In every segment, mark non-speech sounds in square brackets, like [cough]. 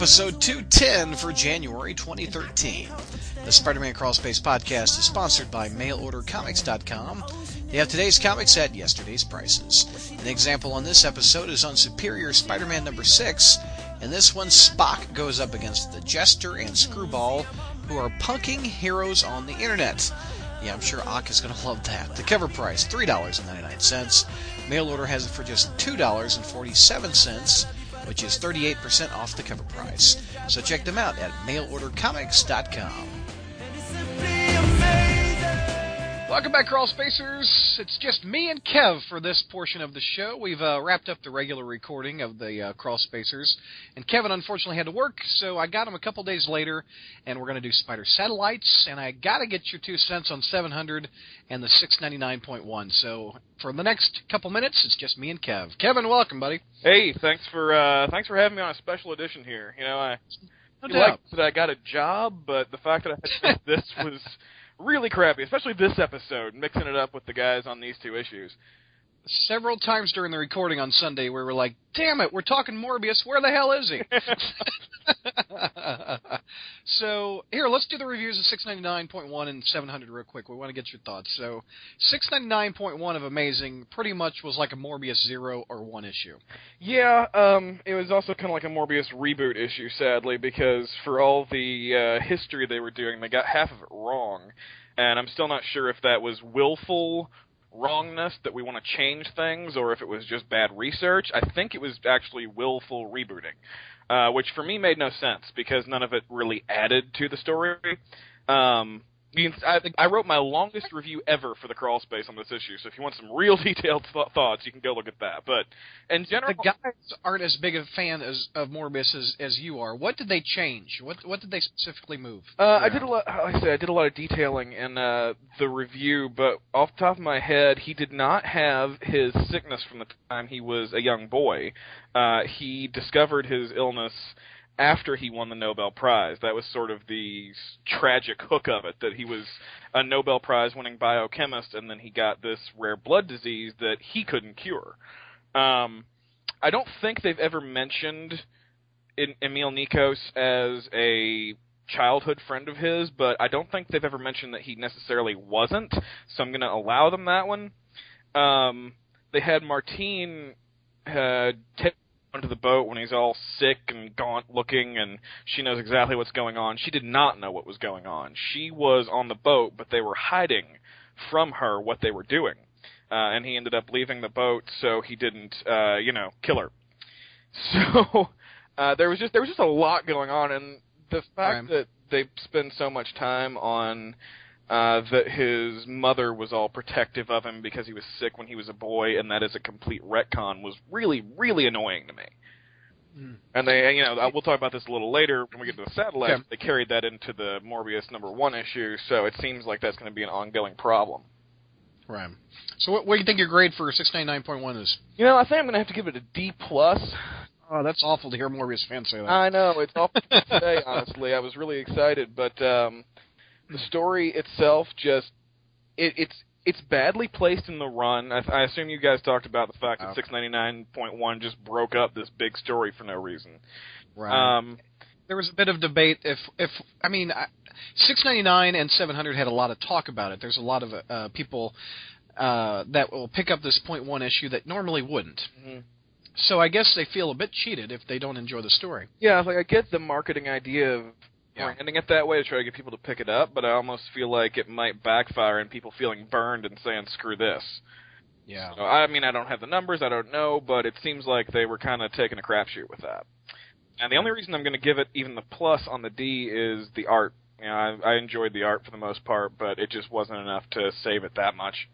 episode 210 for January 2013. The Spider Man Crawl Space podcast is sponsored by MailOrderComics.com. They have today's comics at yesterday's prices. An example on this episode is on Superior Spider Man number 6. In this one, Spock goes up against the Jester and Screwball, who are punking heroes on the internet. Yeah, I'm sure Ock is going [laughs] to love that. The cover price, $3.99. Mail order has it for just $2.47, which is 38% off the cover price. So check them out at mailordercomics.com. Welcome back, Crawl Spacers. It's just me and Kev for this portion of the show. We've uh, wrapped up the regular recording of the uh, Crawl Spacers, and Kevin unfortunately had to work, so I got him a couple days later, and we're going to do Spider Satellites, and I got to get your two cents on 700 and the 699.1. So for the next couple minutes, it's just me and Kev. Kevin, welcome, buddy. Hey, thanks for uh, thanks for having me on a special edition here. You know, I No like that I got a job, but the fact that I had to do this [laughs] was really crappy, especially this episode, mixing it up with the guys on these two issues. Several times during the recording on Sunday, we were like, "Damn it, we're talking Morbius. Where the hell is he?" [laughs] so here, let's do the reviews of 699.1 and 700 real quick. We want to get your thoughts. So 699.1 of Amazing pretty much was like a Morbius zero or one issue. Yeah, um, it was also kind of like a Morbius reboot issue, sadly, because for all the uh, history they were doing, they got half of it wrong, and I'm still not sure if that was willful wrongness that we want to change things, or if it was just bad research. I think it was actually willful rebooting, uh, which for me made no sense because none of it really added to the story. Um, I, I wrote my longest review ever for the crawl space on this issue, so if you want some real [laughs] detailed th- thoughts, you can go look at that. But in general, The guys aren't as big a fan as, of Morbius as, as you are. What did they change? What what did they specifically move? Uh, I did a lot. Like I said, I did a lot of detailing in uh, the review, but off the top of my head, he did not have his sickness from the time he was a young boy. Uh, he discovered his illness after he won the Nobel Prize. That was sort of the tragic hook of it, that he was a Nobel Prize winning biochemist, and then he got this rare blood disease that he couldn't cure. Um, I don't think they've ever mentioned Emil Nikos as a childhood friend of his, but I don't think they've ever mentioned that he necessarily wasn't. So I'm going to allow them that one. Um, they had Martine uh, take onto the boat when he's all sick and gaunt looking, and she knows exactly what's going on. She did not know what was going on. She was on the boat, but they were hiding from her what they were doing. Uh, and he ended up leaving the boat so he didn't, uh, you know, kill her. [laughs] So uh, there was just there was just a lot going on, and the fact Right. that they spend so much time on uh, that his mother was all protective of him because he was sick when he was a boy, and that is a complete retcon was really really annoying to me. Mm. And they, you know, we'll talk about this a little later when we get to the satellite. They carried that into the Morbius number one issue, so it seems like that's going to be an ongoing problem. Right. So what, what do you think your grade for 699.1 is? You know, I think I'm going to have to give it a D plus. Oh, that's awful to hear Morbius fans say that. I know it's awful to say. [laughs] Honestly, I was really excited, but um, the story itself just it, it's it's badly placed in the run. I, I assume you guys talked about the fact that Okay. 699.1 just broke up this big story for no reason. right. Um, there was a bit of debate if if I mean I- 699 and 700 had a lot of talk about it. There's a lot of uh, people uh, that will pick up this point one issue that normally wouldn't. mhm. So I guess they feel a bit cheated if they don't enjoy the story. Yeah, like I get the marketing idea of Yeah. branding it that way to try to get people to pick it up, but I almost feel like it might backfire and people feeling burned and saying screw this. Yeah. So, I mean, I don't have the numbers, I don't know, but it seems like they were kind of taking a crapshoot with that. And the only reason I'm going to give it even the plus on the D is the art. You know, I, I enjoyed the art for the most part, but it just wasn't enough to save it that much.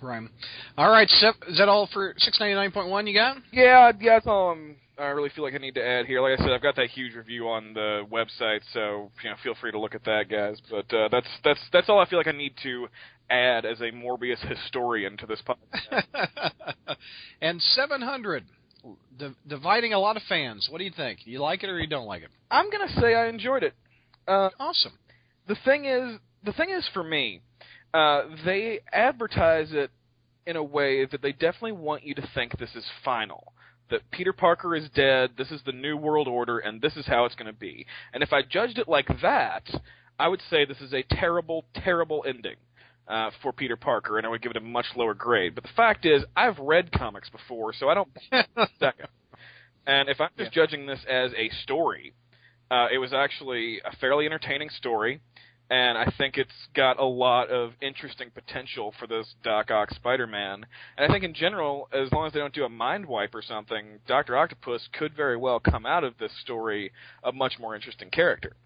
Right. All right. Sep, is that all for 699.1 you got? Yeah, yeah, that's all I'm, I really feel like I need to add here. Like I said, I've got that huge review on the website, so you know, feel free to look at that, guys. But uh, that's that's that's all I feel like I need to add as a Morbius historian to this podcast. [laughs] and 700 di- dividing a lot of fans. What do you think? You like it or you don't like it? I'm gonna say I enjoyed it. Uh, Awesome. the thing is, the thing is for me, uh, they advertise it in a way that they definitely want you to think this is final. That Peter Parker is dead, this is the new world order, and this is how it's going to be. And if I judged it like that, I would say this is a terrible, terrible ending. Uh, for Peter Parker, and I would give it a much lower grade. But the fact is, I've read comics before, so I don't [laughs] second. And if I'm just yeah. judging this as a story, uh, it was actually a fairly entertaining story, and I think it's got a lot of interesting potential for this Doc Ock Spider-Man. And I think in general, as long as they don't do a mind wipe or something, Doctor Octopus could very well come out of this story a much more interesting character.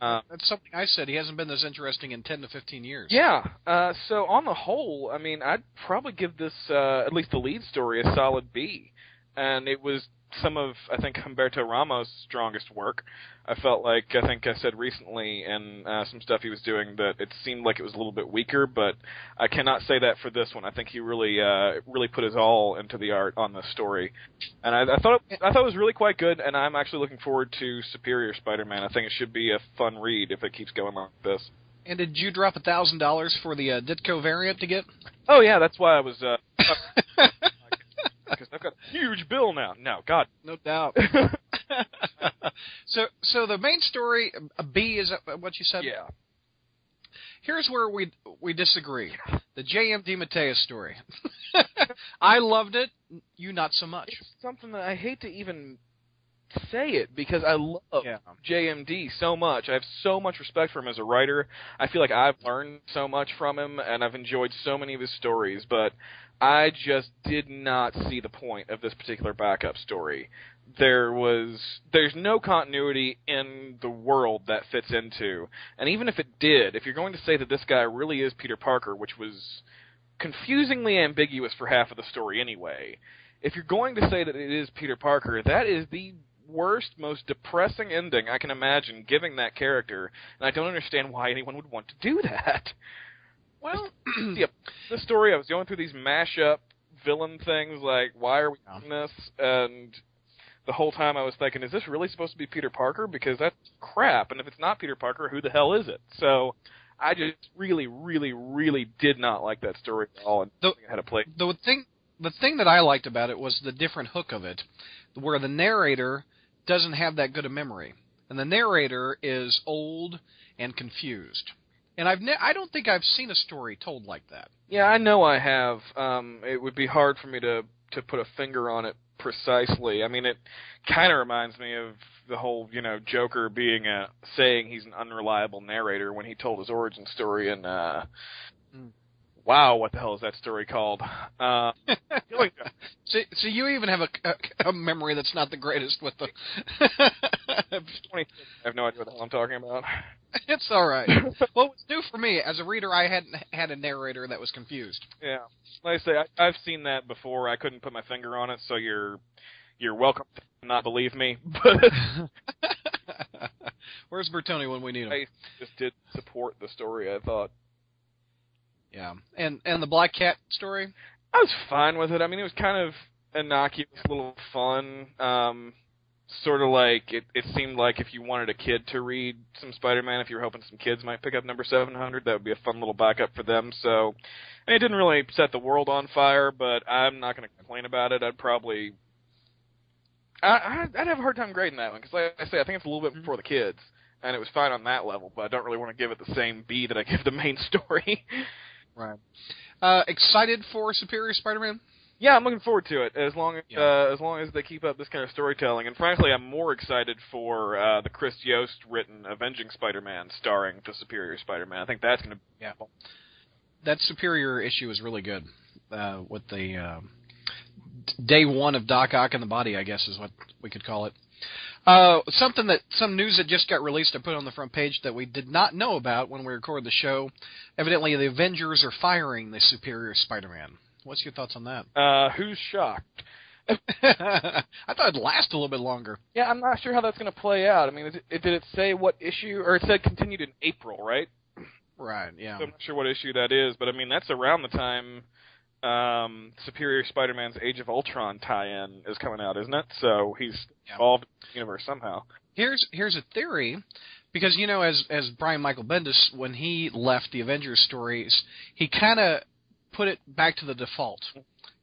Uh, That's something I said. He hasn't been this interesting in ten to fifteen years. Yeah. Uh, so on the whole, I mean, I'd probably give this uh, at least the lead story a solid B, and it was some of I think Humberto Ramos' strongest work. I felt like I think I said recently in uh, some stuff he was doing that it seemed like it was a little bit weaker, but I cannot say that for this one. I think he really uh, really put his all into the art on this story, and I, I thought it, I thought it was really quite good. And I'm actually looking forward to Superior Spider-Man. I think it should be a fun read if it keeps going like this. And did you drop a thousand dollars for the uh, Ditko variant to get? Oh yeah, that's why I was. Uh, [laughs] a huge bill now. No, God, no doubt. [laughs] [laughs] so, so the main story, B is what you said. Yeah. Here's where we we disagree. The J.M. DeMatteis story. [laughs] I loved it. You not so much. It's something that I hate to even say it because I love yeah. JMD so much. I have so much respect for him as a writer. I feel like I've learned so much from him and I've enjoyed so many of his stories, but I just did not see the point of this particular backup story. There was there's no continuity in the world that fits into. And even if it did, if you're going to say that this guy really is Peter Parker, which was confusingly ambiguous for half of the story anyway, if you're going to say that it is Peter Parker, that is the worst, most depressing ending I can imagine giving that character, and I don't understand why anyone would want to do that. Well, yeah, [clears throat] the story I was going through these mashup villain things, like why are we doing this? And the whole time I was thinking, is this really supposed to be Peter Parker? Because that's crap. And if it's not Peter Parker, who the hell is it? So I just really, really, really did not like that story at all, and the, I had to play. The thing, the thing that I liked about it was the different hook of it, where the narrator doesn't have that good a memory, and the narrator is old and confused. And I've ne- I don't think I've seen a story told like that. Yeah, I know I have. Um, it would be hard for me to to put a finger on it precisely. I mean, it kind of reminds me of the whole, you know, Joker being a saying he's an unreliable narrator when he told his origin story in uh, mm wow, what the hell is that story called? Uh, [laughs] so, so you even have a, a, a memory that's not the greatest with the. [laughs] I have no idea what the hell I'm talking about. It's all right. well, it's new for me as a reader. I hadn't had a narrator that was confused. Yeah, like I say, I, I've seen that before. I couldn't put my finger on it, so you're you're welcome to not believe me. [laughs] But where's Bertoni when we need him? I just did support the story. I thought yeah, and and the Black Cat story. I was fine with it. I mean, it was kind of innocuous, a little fun. Um, sort of like it. It seemed like if you wanted a kid to read some Spider-Man, if you were hoping some kids might pick up number 700, that would be a fun little backup for them. So, I mean, it didn't really set the world on fire, but I'm not going to complain about it. I'd probably. I, I'd have a hard time grading that one because, like I say, I think it's a little bit before the kids, and it was fine on that level. But I don't really want to give it the same B that I give the main story. [laughs] Right. Uh, excited for Superior Spider-Man? Yeah, I'm looking forward to it. As long as yeah. uh, as long as they keep up this kind of storytelling, and frankly, I'm more excited for uh, the Chris Yost written Avenging Spider-Man, starring the Superior Spider-Man. I think that's going to be yeah. That Superior issue is really good. Uh, with the uh, day one of Doc Ock in the body, I guess is what we could call it. Uh, something that some news that just got released, I put on the front page that we did not know about when we recorded the show. Evidently, the Avengers are firing the Superior Spider-Man. What's your thoughts on that? Uh, who's shocked? [laughs] I thought it'd last a little bit longer. Yeah, I'm not sure how that's going to play out. I mean, it, it, did it say what issue, or it said continued in April, right? Right. Yeah. So I'm not sure what issue that is, but I mean that's around the time um, Superior Spider-Man's Age of Ultron tie-in is coming out, isn't it? So he's yeah. involved in the universe somehow. Here's here's a theory, because you know, as as Brian Michael Bendis, when he left the Avengers stories, he kind of put it back to the default.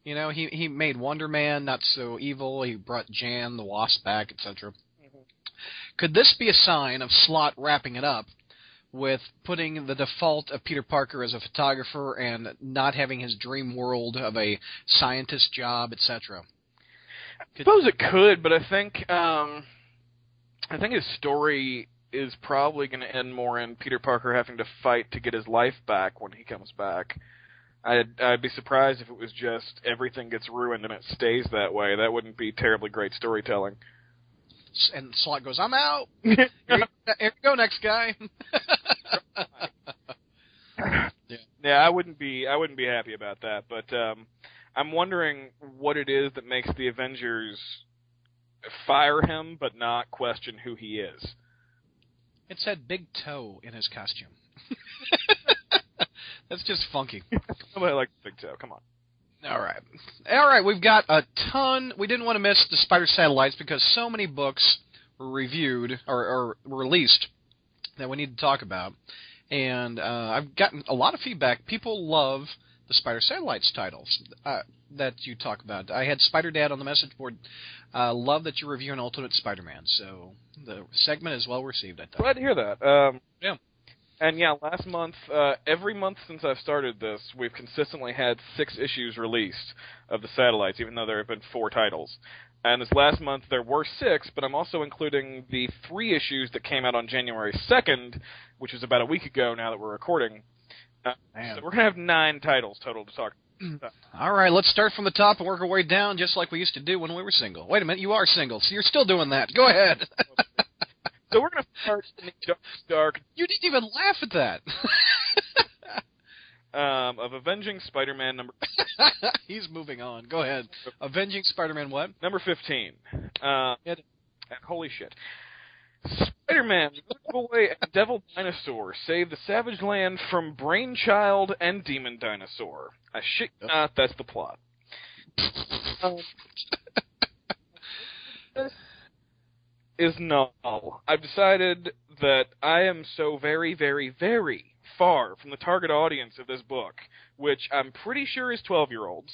You know, he he made Wonder Man not so evil. He brought Jan the Wasp back, etc. Could this be a sign of Slott wrapping it up with putting the default of Peter Parker as a photographer and not having his dream world of a scientist job, etc.? I suppose it could, but I think um, I think his story is probably going to end more in Peter Parker having to fight to get his life back when he comes back. I'd I'd be surprised if it was just everything gets ruined and it stays that way. That wouldn't be terribly great storytelling. And Slott goes, "I'm out. [laughs] Here you, here you go, next guy." [laughs] yeah. yeah, I wouldn't be I wouldn't be happy about that. But um, I'm wondering what it is that makes the Avengers fire him but not question who he is. It said big toe in his costume. [laughs] That's just funky. Nobody likes big toe. Come on. All right. All right, we've got a ton. We didn't want to miss the Spider Satellites because so many books were reviewed or, or released that we need to talk about. And uh, I've gotten a lot of feedback. People love the Spider Satellites titles uh, that you talk about. I had Spider Dad on the message board. Uh, love that you're reviewing Ultimate Spider Man. So the segment is well received, I think. Glad to hear that. Um, yeah. And yeah, last month, uh, every month since I've started this, we've consistently had six issues released of the satellites, even though there have been four titles. And this last month there were six, but I'm also including the three issues that came out on January 2nd, which is about a week ago now that we're recording. Uh, so we're gonna have nine titles total to talk. About. [clears throat] All right, let's start from the top and work our way down, just like we used to do when we were single. Wait a minute, you are single, so you're still doing that. Go ahead. [laughs] So we're going to start in the dark. You didn't even laugh at that. [laughs] um, of Avenging Spider-Man number. [laughs] He's moving on. Go ahead. Avenging Spider-Man what? Number fifteen. Uh, holy shit. Spider-Man, Boy, and Devil Dinosaur save the Savage Land from Brainchild and Demon Dinosaur. I shit not, that's the plot. [laughs] um, is null. I've decided that I am so very, very, very far from the target audience of this book, which I'm pretty sure is 12 year olds.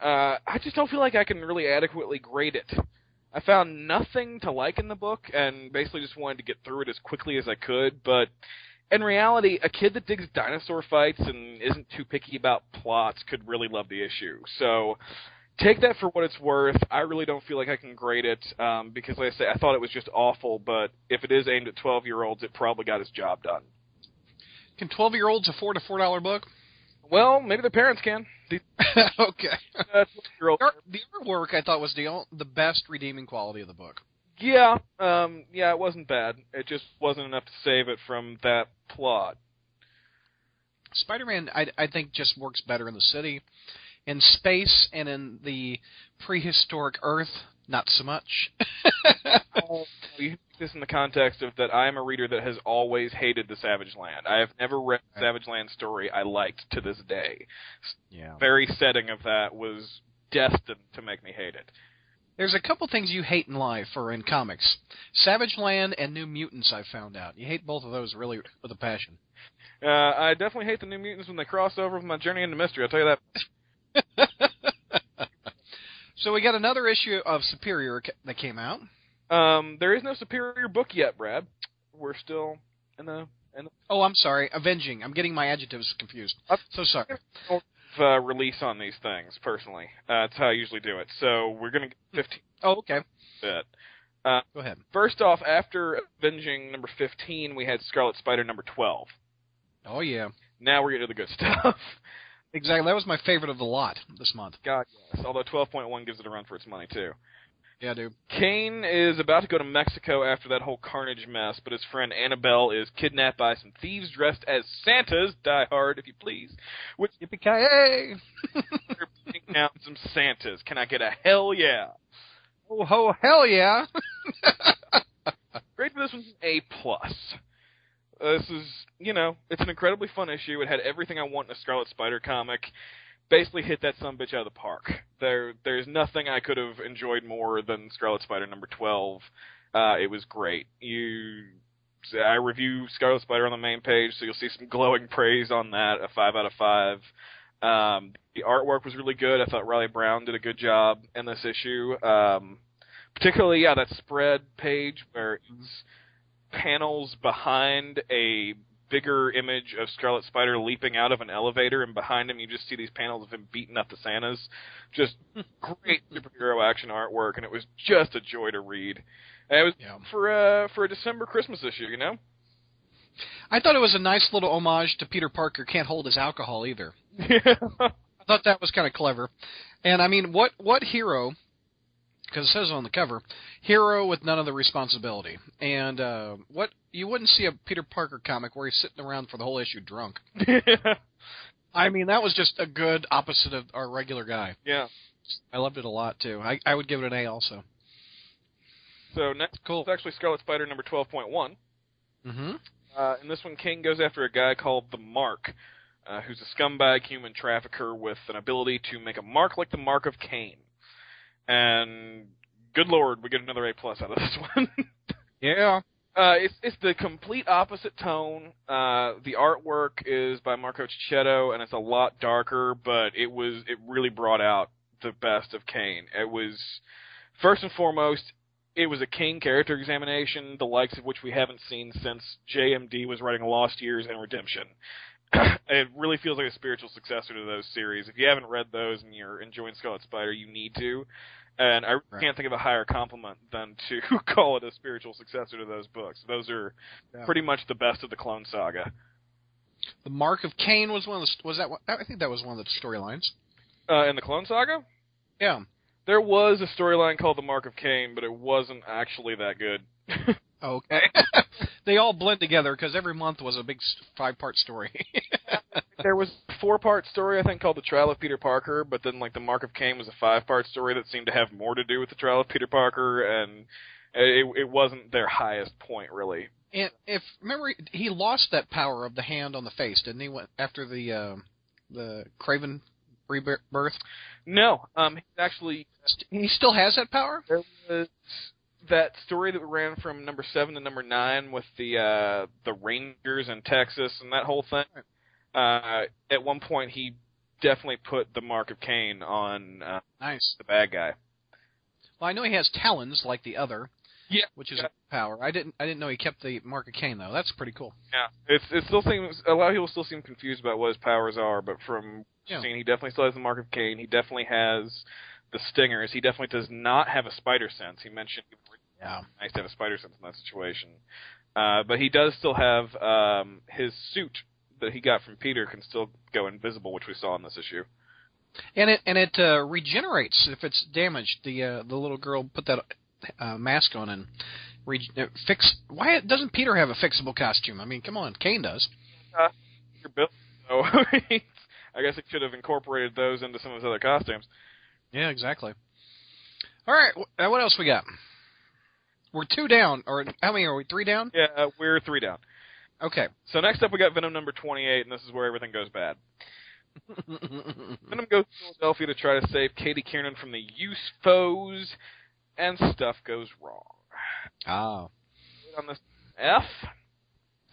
Uh, I just don't feel like I can really adequately grade it. I found nothing to like in the book and basically just wanted to get through it as quickly as I could, but in reality, a kid that digs dinosaur fights and isn't too picky about plots could really love the issue. So take that for what it's worth. I really don't feel like I can grade it um, because, like I say, I thought it was just awful. But if it is aimed at twelve year olds, it probably got its job done. Can twelve year olds afford a four dollar book? Well, maybe their parents can. The, [laughs] okay. Uh, the artwork I thought was the the best redeeming quality of the book. Yeah, um, yeah, it wasn't bad. It just wasn't enough to save it from that plot. Spider-Man, I, I think, just works better in the city in space and in the prehistoric Earth, not so much. [laughs] [laughs] oh, this in the context of that I am a reader that has always hated the Savage Land. I have never read the Savage Land story I liked to this day. Yeah. Very setting of that was destined to make me hate it. There's a couple things you hate in life or in comics. Savage Land and New Mutants I found out. You hate both of those really with a passion. Uh, I definitely hate the New Mutants when they cross over with my Journey into Mystery, I'll tell you that. So we got another issue of Superior that came out. Um, there is no Superior book yet, Brad. We're still in the. In the oh, I'm sorry. Avenging. I'm getting my adjectives confused. I'm so sorry. Uh, release on these things personally. Uh, that's how I usually do it. So we're gonna get 15. Oh, okay. Bit. Uh, Go ahead. First off, after Avenging number 15, we had Scarlet Spider number 12. Oh yeah. Now we're getting to the good [laughs] stuff. Exactly. That was my favorite of the lot this month. God, yes. Although 12.1 gives it a run for its money, too. Yeah, dude. Kaine is about to go to Mexico after that whole carnage mess, but his friend Annabelle is kidnapped by some thieves dressed as Santas. Die hard, if you please. Which yippee [laughs] They're out some Santas. Can I get a hell yeah? Oh, ho, hell yeah! [laughs] Great for this one's A plus. Uh, this is, you know, it's an incredibly fun issue. It had everything I want in a Scarlet Spider comic. Basically, hit that some bitch out of the park. There, there's nothing I could have enjoyed more than Scarlet Spider number twelve. Uh, it was great. You, I review Scarlet Spider on the main page, so you'll see some glowing praise on that. A five out of five. Um, the artwork was really good. I thought Riley Brown did a good job in this issue. Um, particularly, yeah, that spread page where it's panels behind a bigger image of Scarlet Spider leaping out of an elevator, and behind him you just see these panels of him beating up the Santas. Just great superhero action artwork, and it was just a joy to read. And it was Yeah. for uh, for a December Christmas issue, you know. I thought it was a nice little homage to Peter Parker can't hold his alcohol either. Yeah. [laughs] I thought that was kind of clever. And I mean, what what hero? Because it says on the cover, hero with none of the responsibility. And uh, what you wouldn't see a Peter Parker comic where he's sitting around for the whole issue drunk. [laughs] I mean, that was just a good opposite of our regular guy. yeah. I loved it a lot too. I I would give it an A also. So next, Cool. it's actually Scarlet Spider number twelve point one. Mm-hmm. Uh, in this one, King goes after a guy called the Mark, uh, who's a scumbag human trafficker with an ability to make a mark like the mark of Cain. And good lord, we get another A plus out of this [laughs] one. Yeah. uh, it's it's the complete opposite tone. Uh, the artwork is by Marco Checchetto, and it's a lot darker, but it was it really brought out the best of Kaine. It was first and foremost, it was a Kaine character examination, the likes of which we haven't seen since JMD was writing Lost Years and Redemption. [coughs] it really feels like a spiritual successor to those series. If you haven't read those and you're enjoying Scarlet Spider, you need to. And I Right. can't think of a higher compliment than to [laughs] call it a spiritual successor to those books. Those are Yeah. pretty much the best of the Clone Saga. The Mark of Cain was one of the was that I think that was one of the storylines. Uh, in the Clone Saga, Yeah. there was a storyline called the Mark of Cain, but it wasn't actually that good. [laughs] Okay. [laughs] they all blend together because every month was a big five part story. [laughs] there was a four-part story I think called the Trial of Peter Parker, but then like the Mark of Cain was a five-part story that seemed to have more to do with the Trial of Peter Parker, and it, it wasn't their highest point really. and if remember, he lost that power of the hand on the face, didn't he? After the uh, the Kraven rebirth, No, um, he actually he still has that power. there was that story that ran from number seven to number nine with the uh the Rangers in Texas and that whole thing. Uh, at one point, he definitely put the Mark of Cain on uh, Nice. the bad guy. Well, I know he has talons like the other. Yeah, Which is yeah. a power. I didn't. I didn't know he kept the Mark of Cain though. That's pretty cool. Yeah, it's it still seems a lot of people still seem confused about what his powers are, but from Yeah. seeing, he definitely still has the Mark of Cain. He definitely has the stingers. He definitely does not have a spider sense. He mentioned be Yeah. nice to have a spider sense in that situation, uh, but he does still have um, his suit that he got from Peter can still go invisible, which we saw in this issue. And it and it uh, regenerates if it's damaged. The uh, the little girl put that uh, mask on and re- uh, fix. Why doesn't Peter have a fixable costume? I mean, come on, Kaine does. Your bill, so [laughs] I guess it should have incorporated those into some of his other costumes. Yeah, exactly. All right, uh, what else we got? We're two down, or how many are we? Three down. Yeah, we're three down. Okay. So next up, we got Venom number twenty-eight, and this is where everything goes bad. [laughs] Venom goes to Philadelphia to try to save Katie Kiernan from the use foes, and stuff goes wrong. oh. On this F,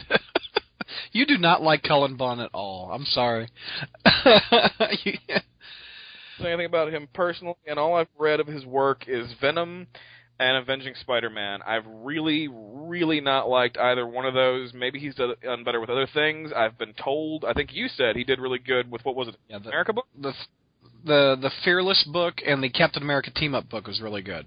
[laughs] you do not like Cullen Bunn at all. I'm sorry. You- [laughs] say anything about him personally, and all I've read of his work is Venom and Avenging Spider-Man. I've really, really not liked either one of those. Maybe he's done better with other things. I've been told. I think you said he did really good with what was it, yeah, the, America book? the the the Fearless book and the Captain America team up book was really good.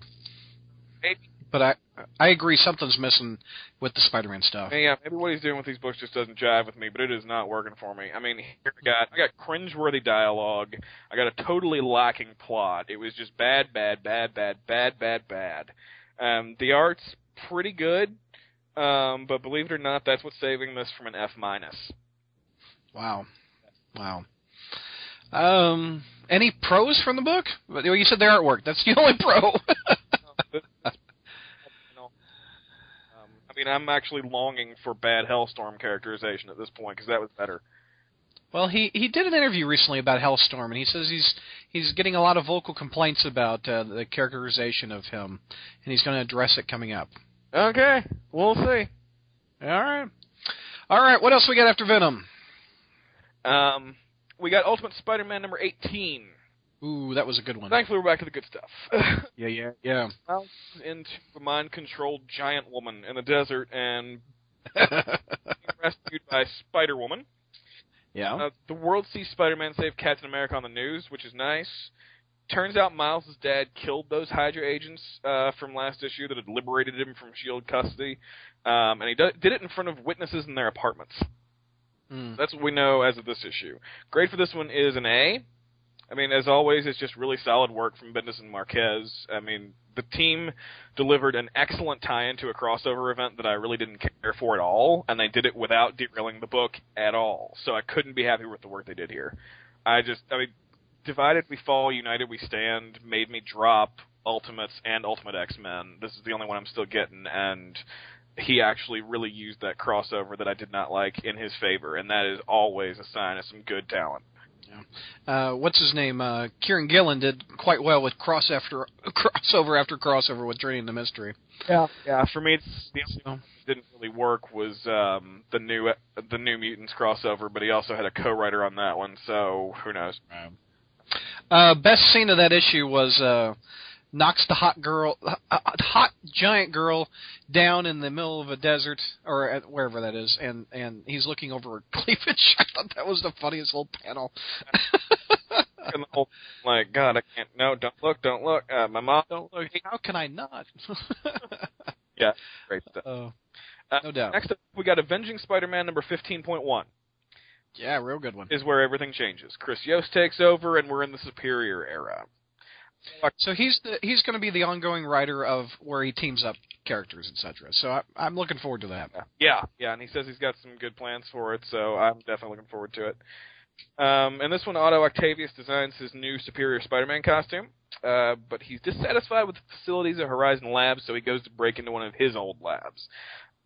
Maybe. But I I agree something's missing with the Spider-Man stuff. Yeah, maybe what he's doing with these books just doesn't jive with me, but it is not working for me. I mean, here I got I got cringeworthy dialogue. I got a totally lacking plot. It was just bad, bad, bad, bad, bad, bad, bad. Um, the art's pretty good, um, but believe it or not, that's what's saving this from an F minus. Wow. Wow. Um any pros from the book? You said the artwork. That's the only pro. [laughs] You know, I mean, I'm actually longing for bad Hellstorm characterization at this point because that was better. Well, he he did an interview recently about Hellstorm, and he says he's he's getting a lot of vocal complaints about uh, the characterization of him, and he's going to address it coming up. Okay, we'll see. All right, all right. What else we got after Venom? Um, we got Ultimate Spider-Man number 18. Ooh, that was a good one. Thankfully, we're back to the good stuff. [laughs] Yeah, yeah, yeah. Miles into a mind-controlled giant woman in the desert and [laughs] rescued by Spider Woman. yeah. Uh, the world sees Spider-Man save Captain America on the news, which is nice. Turns out Miles' dad killed those Hydra agents uh, from last issue that had liberated him from Shield custody, um, and he do- did it in front of witnesses in their apartments. Mm. That's what we know as of this issue. Grade for this one is an A. I mean, as always, it's just really solid work from Bendis and Marquez. I mean, the team delivered an excellent tie-in to a crossover event that I really didn't care for at all, and they did it without derailing the book at all. So I couldn't be happy with the work they did here. I just, I mean, divided we fall, united we stand made me drop Ultimates and Ultimate X-Men. This is the only one I'm still getting, and he actually really used that crossover that I did not like in his favor, and that is always a sign of some good talent. Uh, what's his name? Uh, Kieron Gillen did quite well with cross after [laughs] crossover after crossover with Journey into Mystery. Yeah, yeah. For me, it's the only one that didn't really work was um, the new the New Mutants crossover, but he also had a co-writer on that one, so who knows? uh, best scene of that issue was uh, knocks the hot girl, uh, hot giant girl, down in the middle of a desert or at wherever that is, and and he's looking over her [laughs] cleavage. I thought that was the funniest little panel. And the whole like, God, I can't. No, don't look, don't look. Uh, my mom, Don't look. How can I not? [laughs] Yeah, great stuff. Oh, Uh, no doubt. Next up, we got Avenging Spider-Man number fifteen point one. yeah, real good one. Is where everything changes. Chris Yost takes over, and we're in the Superior era. So he's the, he's going to be the ongoing writer of where he teams up characters, etc. So I, I'm looking forward to that. Yeah, yeah, and he says he's got some good plans for it, so I'm definitely looking forward to it. Um, and this one, Otto Octavius designs his new Superior Spider-Man costume, uh, but he's dissatisfied with the facilities at Horizon Labs, so he goes to break into one of his old labs.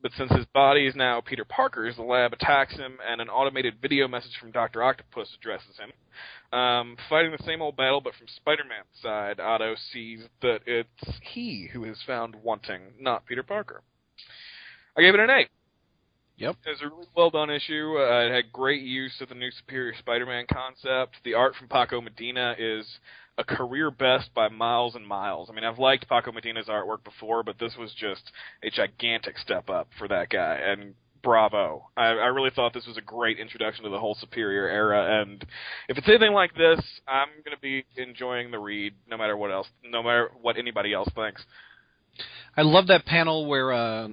But since his body is now Peter Parker's, the lab attacks him, and an automated video message from Doctor Octopus addresses him. Um, fighting the same old battle, but from Spider-Man's side, Otto sees that it's he who is found wanting, not Peter Parker. I gave it an A. Yep. It was a really well done issue. Uh, it had great use of the new Superior Spider-Man concept. The art from Paco Medina is a career best by miles and miles. I mean, I've liked Paco Medina's artwork before, but this was just a gigantic step up for that guy. And bravo! I, I really thought this was a great introduction to the whole Superior era. And if it's anything like this, I'm going to be enjoying the read, no matter what else, no matter what anybody else thinks. I love that panel where uh,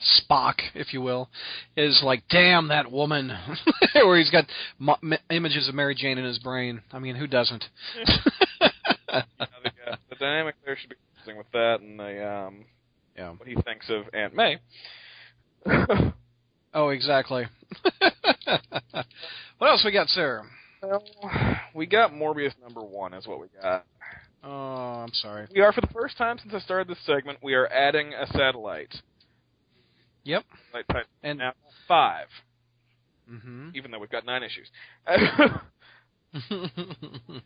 Spock, if you will, is like, "Damn that woman," [laughs] where he's got mo- images of Mary Jane in his brain. I mean, who doesn't? [laughs] You the, uh, dynamic there should be interesting with that, and the um, yeah. what he thinks of Aunt May. [laughs] Oh, exactly. [laughs] what else we got, sir? well, we got Morbius number one, is what we got. Oh, I'm sorry. We are, for the first time since I started this segment, we are adding a satellite. Yep. Type And now five, hmm even though we've got nine issues. [laughs]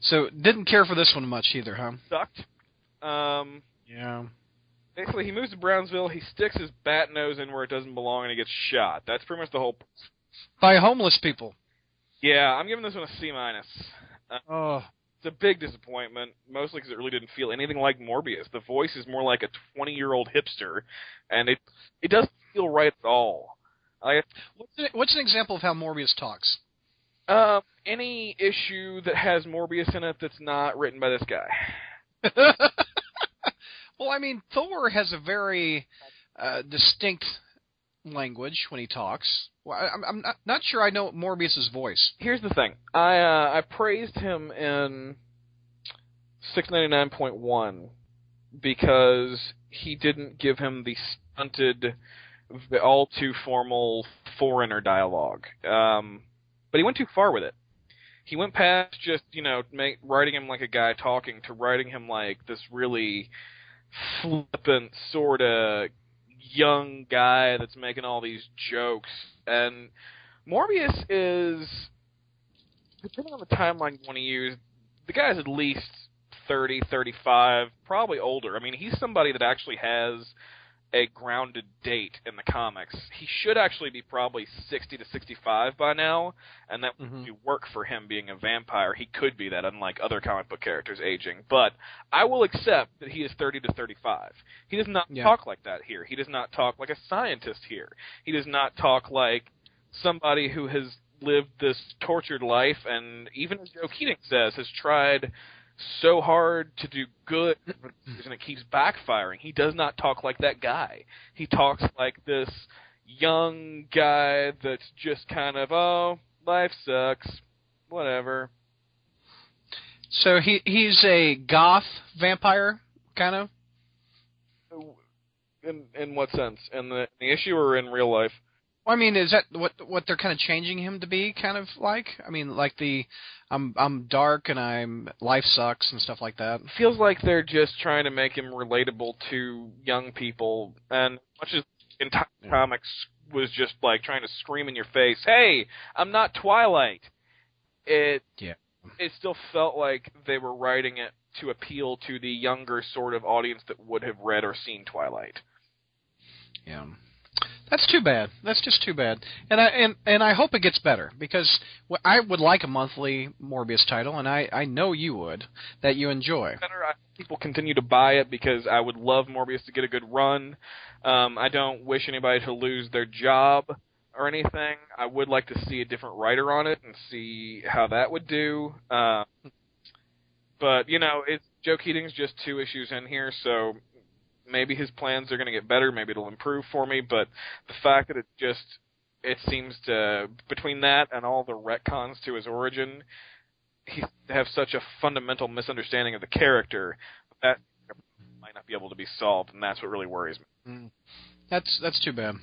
so didn't care for this one much either, huh? Sucked. Um, Yeah. basically, he moves to Brownsville. He sticks his bat nose in where it doesn't belong, and he gets shot. That's pretty much the whole. By homeless people. Yeah, I'm giving this one a C minus. Oh. It's a big disappointment, mostly because it really didn't feel anything like Morbius. The voice is more like a 20 year old hipster, and it it doesn't feel right at all. I, What's an, what's an example of how Morbius talks? Um, any issue that has Morbius in it that's not written by this guy. [laughs] well, I mean, Thor has a very uh, distinct language when he talks. Well, I, I'm, I'm not, not sure I know Morbius's voice. Here's the thing. I uh, I praised him in 699.1 because he didn't give him the stunted, all too formal foreigner dialogue. Um, but he went too far with it. He went past just you know make, writing him like a guy talking to writing him like this really flippant sort of young guy that's making all these jokes and Morbius is depending on the timeline you want to use, the guy's at least 30, 35, probably older. I mean, he's somebody that actually has a grounded date in the comics. He should actually be probably 60 to 65 by now, and that Mhm. would work for him being a vampire. He could be that, unlike other comic book characters aging. But I will accept that he is 30 to 35. He does not Yeah. talk like that here. He does not talk like a scientist here. He does not talk like somebody who has lived this tortured life, and even as Joe Keatinge says, has tried so hard to do good [clears throat] and it keeps backfiring. He does not talk like that guy. He talks like this young guy that's just kind of, oh, life sucks, whatever. So he he's a goth vampire, kind of. In in what sense? In the, the issue or in real life? Well, I mean, is that what what they're kind of changing him to be? Kind of like, I mean, like the I'm I'm dark and I'm life sucks and stuff like that. feels like they're just trying to make him relatable to young people, and much as entire Yeah. comics was just like trying to scream in your face, "Hey, I'm not Twilight." It Yeah. it still felt like they were writing it to appeal to the younger sort of audience that would have read or seen Twilight. Yeah. That's too bad. That's just too bad. And I and and I hope it gets better because I would like a monthly Morbius title, and I I know you would that you enjoy. better. I people continue to buy it because I would love Morbius to get a good run. Um, I don't wish anybody to lose their job or anything. I would like to see a different writer on it and see how that would do. Uh, but you know, it's Joe Keatinge's just two issues in here, so maybe his plans are going to get better. Maybe it'll improve for me. But the fact that it just it seems to between that and all the retcons to his origin, he have such a fundamental misunderstanding of the character that might not be able to be solved, and that's what really worries me. Mm. That's that's too bad.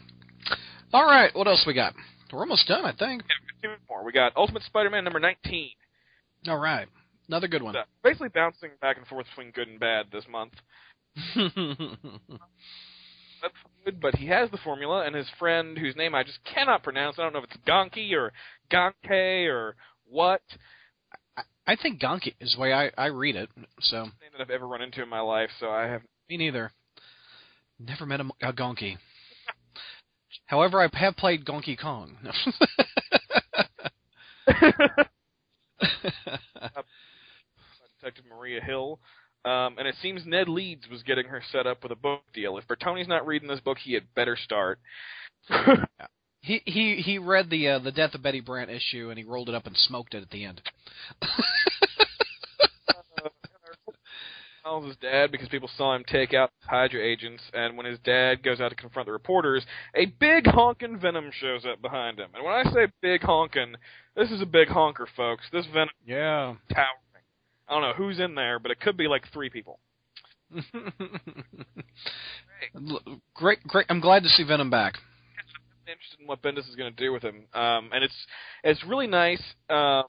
All right, what else we got? We're almost done, I think. Two more. We got Ultimate Spider-Man number 19. All right, another good one. So, basically bouncing back and forth between good and bad this month. [laughs] That's good, but he has the formula, and his friend, whose name I just cannot pronounce, I don't know if it's Gonki or Gonke or what, I think Gonki is the way I I read it. So name that I've ever run into in my life, so I have me neither. Never met a, a Gonki. [laughs] However, I have played Gonky Kong. [laughs] Uh, Detective Maria Hill. Um, and it seems Ned Leeds was getting her set up with a book deal. If Bertoni's not reading this book, he had better start. [laughs] he he he read the uh, the Death of Betty Brant issue and he rolled it up and smoked it at the end. [laughs] Miles' dad because people saw him take out Hydra agents, and when his dad goes out to confront the reporters, a big honkin' Venom shows up behind him. And when I say big honkin', this is a big honker, folks. This Venom yeah. towering. I don't know who's in there, but it could be like three people. [laughs] great, great. I'm glad to see Venom back. I'm interested in what Bendis is going to do with him, um, and it's it's really nice. Uh,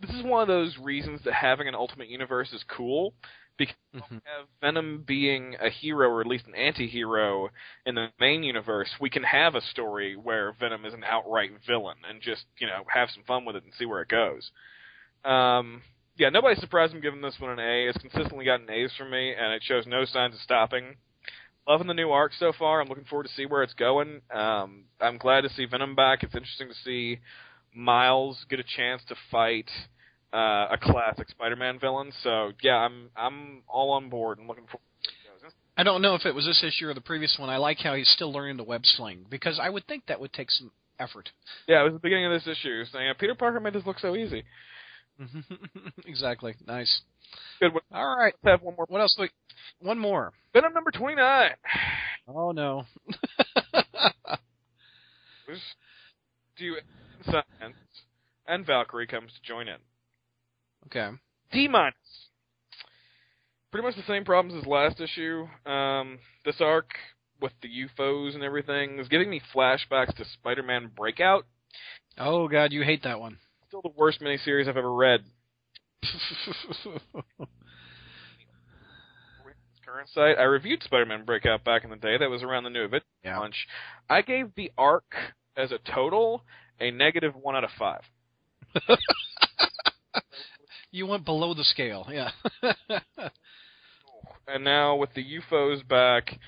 this is one of those reasons that having an Ultimate Universe is cool because Mhm. have Venom being a hero or at least an anti-hero in the main universe, we can have a story where Venom is an outright villain and just, you know, have some fun with it and see where it goes. Um, yeah, nobody's surprised I'm giving this one an A. It's consistently gotten A's from me, and it shows no signs of stopping. Loving the new arc so far. I'm looking forward to see where it's going. Um, I'm glad to see Venom back. It's interesting to see Miles get a chance to fight uh, a classic Spider-Man villain. So yeah, I'm I'm all on board and looking forward. to where it goes. I don't know if it was this issue or the previous one. I like how he's still learning the web sling because I would think that would take some effort. Yeah, it was the beginning of this issue saying Peter Parker made this look so easy. [laughs] exactly. Nice. Good. Let's All right. have one more. What else? We, one more. Venom number 29. Oh no. [laughs] Do science and Valkyrie comes to join in. okay. D minus. Pretty much the same problems as last issue. Um, this arc with the U-Foes and everything is giving me flashbacks to Spider-Man Breakout. Oh god, you hate that one. Still the worst miniseries I've ever read. [laughs] Current site. I reviewed Spider-Man Breakout back in the day. That was around the new event yeah. launch. I gave the arc as a total a negative one out of five. [laughs] You went below the scale. Yeah. [laughs] and now with the U-Foes back,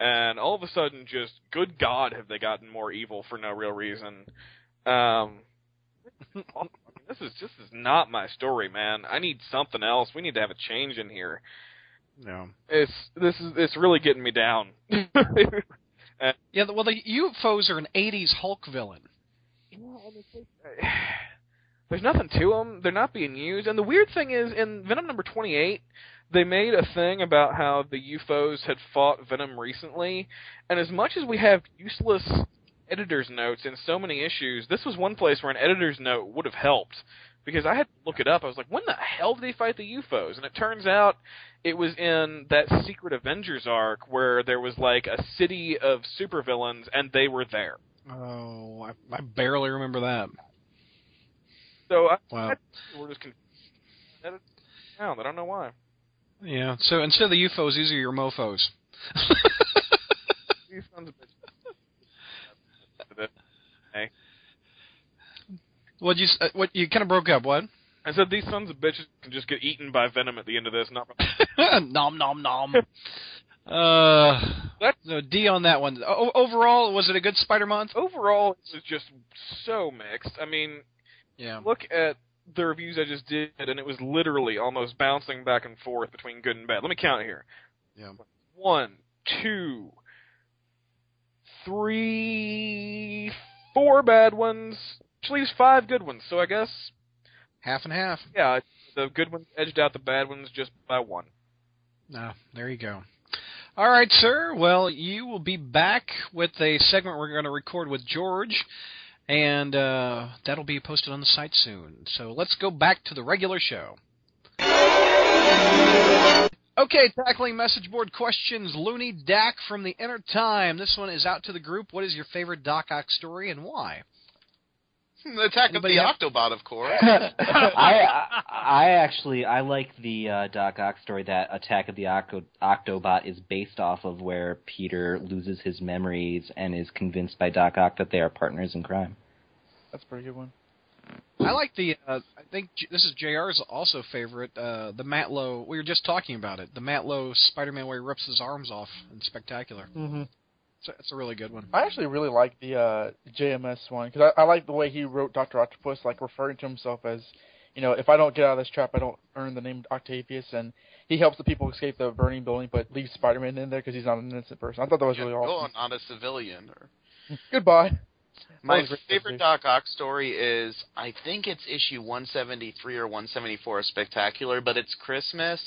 and all of a sudden, just good God, have they gotten more evil for no real reason? Um, [laughs] this is just is not my story, man. I need something else. We need to have a change in here. No. It's this is it's really getting me down. [laughs] Yeah, well, the U-Foes are an '80s Hulk villain. Uh, [sighs] there's nothing to them. They're not being used. And the weird thing is, in Venom number 28, they made a thing about how the U-Foes had fought Venom recently. And as much as we have useless editor's notes in so many issues, this was one place where an editor's note would have helped. Because I had to look it up. I was like, when the hell did they fight the U-Foes? And it turns out it was in that Secret Avengers arc where there was like a city of supervillains and they were there. Oh, I, I barely remember that. So I, Wow. I we're just confused. I don't know why. Yeah. So instead of the U-Foes, these are your mofo's. [laughs] These sons of bitches. Hey. what you uh, what you kind of broke up? What? I said these sons of bitches can just get eaten by venom at the end of this. Not [laughs] nom nom nom. uh, so D on that one. O- overall, was it a good Spider month? overall, it was just so mixed. I mean, Yeah. look at the reviews I just did, and it was literally almost bouncing back and forth between good and bad. Let me count here. Yeah. One, two, three, four bad ones, which leaves five good ones. So I guess, Half and half. yeah, the good ones edged out the bad ones just by one. Ah, there you go. All right, sir. Well, you will be back with a segment we're going to record with George, and uh, that'll be posted on the site soon. So let's go back to the regular show. Okay, tackling message board questions. Looney Dak from the Inner Time. This one is out to the group. What is your favorite Doc Ock story and why? The attack Anybody of have- the Octobot, of course. [laughs] I, [laughs] I I actually I like the uh, Doc Ock story that Attack of the Octo, Octobot is based off of, where Peter loses his memories and is convinced by Doc Ock that they are partners in crime. That's a pretty good one. I like the. Uh, I think J- this is Jr's also favorite. Uh, the Matt Lowe. We were just talking about it. The Matt Lowe Spider-Man where he rips his arms off in Spectacular. Mm-hmm. It's a, it's a really good one. I actually really like the uh, JMS one because I, I like the way he wrote Doctor Octopus, like referring to himself as, you know, if I don't get out of this trap, I don't earn the name Octavius, and he helps the people escape the burning building, but leaves Spider-Man in there because he's not an innocent person. I thought that was really Yeah, awesome. oh, not a civilian. Or... [laughs] Goodbye. My favorite Doc Ock story is I think it's issue 173 or 174 of Spectacular, but it's Christmas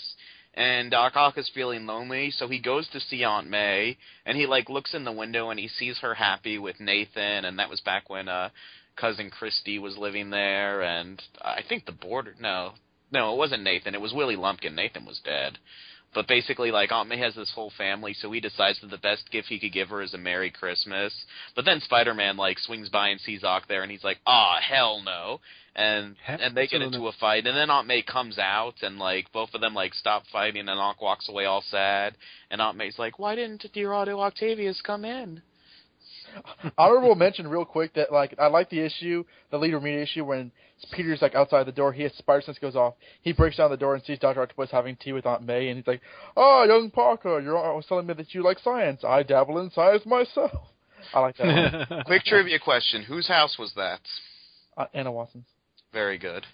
and Doc Ock is feeling lonely, so he goes to see Aunt May and he like looks in the window and he sees her happy with Nathan and that was back when uh cousin Christy was living there and I think the border no no, it wasn't Nathan, it was Willie Lumpkin. Nathan was dead. But basically, like Aunt May has this whole family, so he decides that the best gift he could give her is a Merry Christmas. But then Spider-Man like swings by and sees Ock there, and he's like, "Ah, hell no!" And Hell and they get no. into a fight, and then Aunt May comes out, and like both of them like stop fighting, and Ock walks away all sad, and Aunt May's like, "Why didn't dear Otto Octavius come in?" Honorable mention, real quick, that like I like the issue, the leader media issue, when Peter's like outside the door, he has spider sense goes off. He breaks down the door and sees Doctor Octopus having tea with Aunt May, and he's like, "Oh, young Parker, you're always telling me that you like science. I dabble in science myself." [laughs] I like that. [laughs] Quick trivia question: Whose house was that? uh, Anna Watson's. Very good.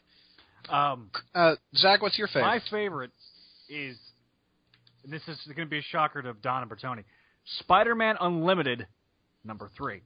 Um, uh, Zach, what's your favorite? my favorite is, and this is going to be a shocker to Don and Bertoni, Spider-Man Unlimited, number three.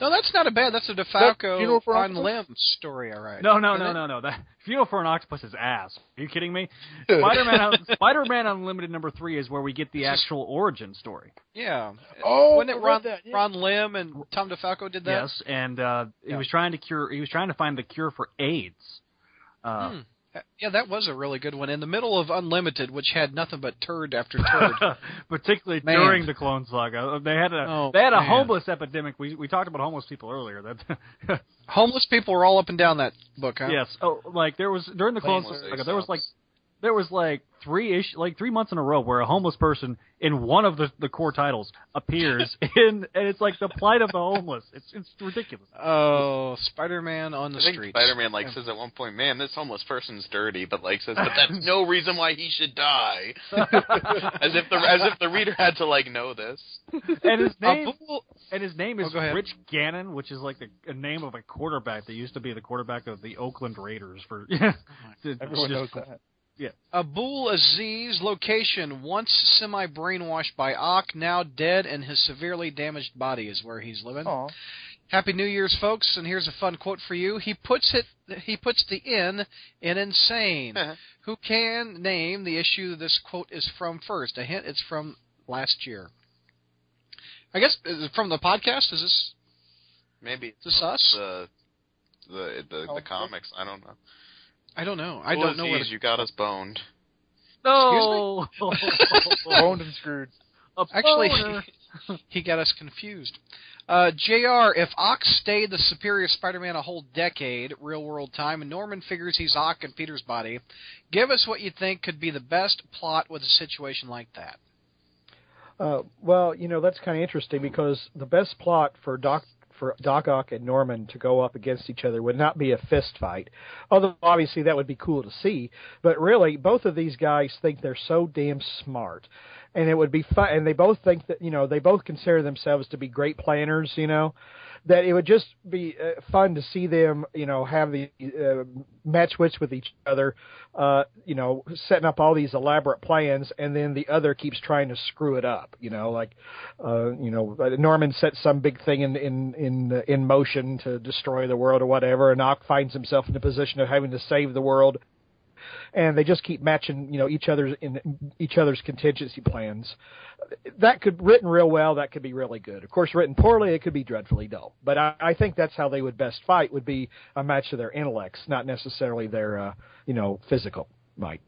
No, that's not a bad. That's a DeFalco Funeral for on Octopus? limb story. All right. No, no, Isn't no, it? no, no. That Funeral for an Octopus is ass. Are you kidding me? Spider-Man, [laughs] Spider-Man Unlimited number three is where we get the This is- actual origin story. Yeah. Oh, Wasn't it read Ron, that, yeah. Ron Lim and Tom DeFalco did that? Yes, and uh, he Yeah. was trying to cure. He was trying to find the cure for AIDS. Uh, Hmm. Uh, yeah, that was a really good one. In the middle of Unlimited, which had nothing but turd after turd. [laughs] particularly Man. during the Clone Saga. Uh, they had a Oh, they had a man. homeless epidemic. We we talked about homeless people earlier. That [laughs] Homeless people were all up and down that book, huh? yes, oh, like there was during the Clone Saga, there was like there was like three ish, like three months in a row where a homeless person in one of the the core titles appears [laughs] in, and it's like the plight of the homeless. It's it's ridiculous. Oh, Spider-Man on the I think. Spider-Man like says at one point, "Man, this homeless person's dirty," but like says, "But that's [laughs] no reason why he should die." [laughs] as if the as if the reader had to like know this. And his name and his name Oh, is go ahead. Rich Gannon, which is like the a name of a quarterback that used to be the quarterback of the Oakland Raiders for. Oh yeah, Everyone knows just- that. Abul Aziz, location once semi brainwashed by Ock, now dead, and his severely damaged body is where he's living. Aw. Happy New Year's, folks! And here's a fun quote for you. He puts it. He puts the "in" in insane. Uh-huh. Who can name the issue this quote is from first? A hint: it's from last year. I guess is it from the podcast. Is this Maybe is this us? the the the, Oh, the comics. I don't know. I don't know. I don't know what. geez, you got us boned. No. Boned and screwed. Actually, boner. [laughs] he got us confused. Uh, Jr. If Ox stayed the superior Spider-Man a whole decade, real-world time, and Norman figures he's Ock in Peter's body, give us what you think could be the best plot with a situation like that. Uh, well, you know that's kind of interesting because the best plot for Doc for Doc Ock and Norman to go up against each other would not be a fist fight, although obviously that would be cool to see. But really, both of these guys think they're so damn smart, and it would be fun. And they both think that you know they both consider themselves to be great planners. You know, that it would just be uh, fun to see them, you know, have the uh, match wits with each other, uh, you know, setting up all these elaborate plans, and then the other keeps trying to screw it up. You know, like, uh, you know, Norman sets some big thing in in in in motion to destroy the world or whatever, and Ock finds himself in a position of having to save the world. And they just keep matching, you know, each other's in each other's contingency plans. That could written real well that could be really good. Of course written poorly it could be dreadfully dull. But i, I think that's how they would best fight would be a match of their intellects not necessarily their uh, you know physical might.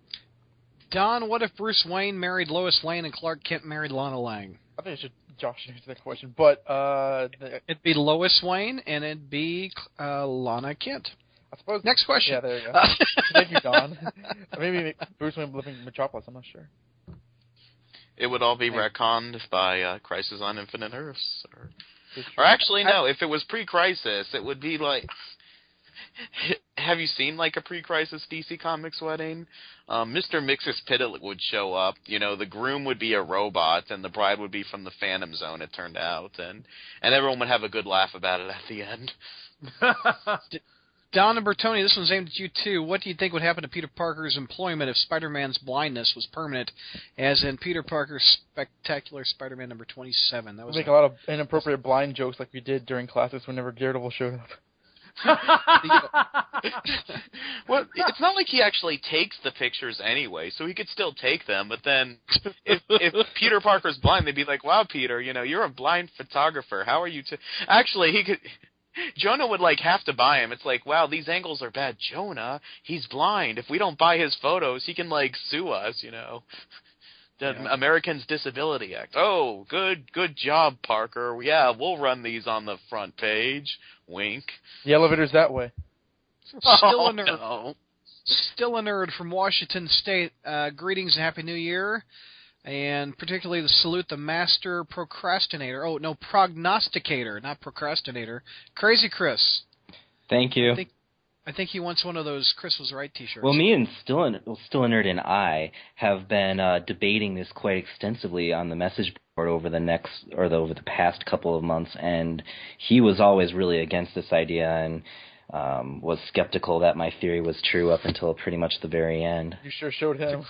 Don, what if Bruce Wayne married Lois Lane and Clark Kent married Lana Lang? I think I should Josh should answer that question, but uh, the, It'd be Lois Wayne and it'd be uh, Lana Kent. I suppose. Next question. Yeah, there you go. [laughs] Thank you, Don. [laughs] Maybe Bruce Wayne living in Metropolis. I'm not sure. It would all be Yeah. retconned by uh, Crisis on Infinite Earths, or, or actually no. If it was pre-Crisis, it would be like. [laughs] Have you seen like a pre-crisis DC Comics wedding? Um, Mr. Mxyzptlk would show up. You know, the groom would be a robot, and the bride would be from the Phantom Zone. It turned out, and and everyone would have a good laugh about it at the end. Don and Bertoni, this one's aimed at you too. What do you think would happen to Peter Parker's employment if Spider-Man's blindness was permanent, as in Peter Parker's Spectacular Spider-Man number twenty-seven? That We was make a lot of inappropriate blind jokes like we did during classes whenever Daredevil showed up. [laughs] well, it's not like he actually takes the pictures anyway, so he could still take them. But then, if if Peter Parker's blind, they'd be like, "Wow, Peter, you know, you're a blind photographer. How are you?" to Actually, he could. Jonah would like have to buy him. It's like, wow, these angles are bad. Jonah, he's blind. If we don't buy his photos, he can like sue us. You know. [laughs] The Yeah. Americans Disability Act. Oh, good, good job, Parker. Yeah, we'll run these on the front page. Wink. The elevator's that way. Still [laughs] Oh, a nerd. no. Still a nerd from Washington State. Uh, greetings and happy New Year, and particularly the salute the master procrastinator. Oh no, prognosticator, not procrastinator. Crazy Chris. Thank you. I think I think he wants one of those Chris was right T-shirts. Well, me and Still a, Still Nerd and I have been uh, debating this quite extensively on the message board over the next or the, over the past couple of months, and he was always really against this idea and um, was skeptical that my theory was true up until pretty much the very end. You sure showed him.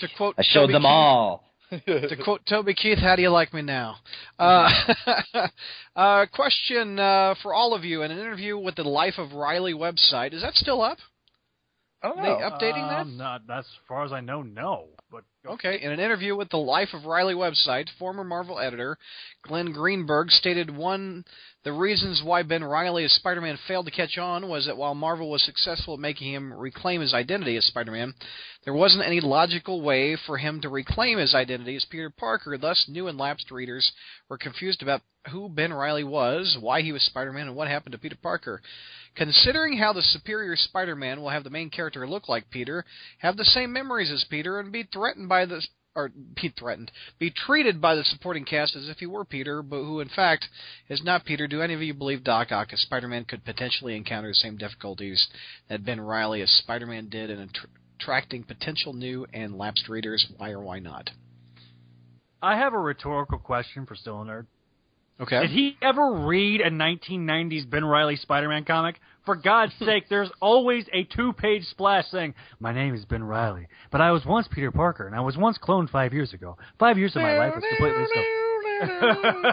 To quote I showed Toby them Keith- all. [laughs] [laughs] to quote Toby Keith, how do you like me now? Uh, [laughs] uh, question uh, for all of you: In an interview with the Life of Riley website, is that still up? I don't They know. up- updating that? Um, not, that's as far as I know, no. But Okay, in an interview with the Life of Riley website, former Marvel editor Glenn Greenberg stated one the reasons why Ben Riley as Spider-Man failed to catch on was that while Marvel was successful at making him reclaim his identity as Spider-Man, there wasn't any logical way for him to reclaim his identity as Peter Parker. Thus, new and lapsed readers were confused about who Ben Riley was, why he was Spider-Man, and what happened to Peter Parker. Considering how the superior Spider-Man will have the main character look like Peter, have the same memories as Peter, and be threatened by the or be threatened, be treated by the supporting cast as if he were Peter, but who in fact is not Peter. Do any of you believe Doc Ock as Spider-Man could potentially encounter the same difficulties that Ben Riley as Spider-Man did in attracting potential new and lapsed readers? Why or why not? I have a rhetorical question for Still Nerd. Okay. Did he ever read a 1990s Ben Riley Spider-Man comic? For God's [laughs] sake, there's always a two-page splash saying, "My name is Ben Riley, but I was once Peter Parker, and I was once cloned five years ago. Five years of my life was completely so."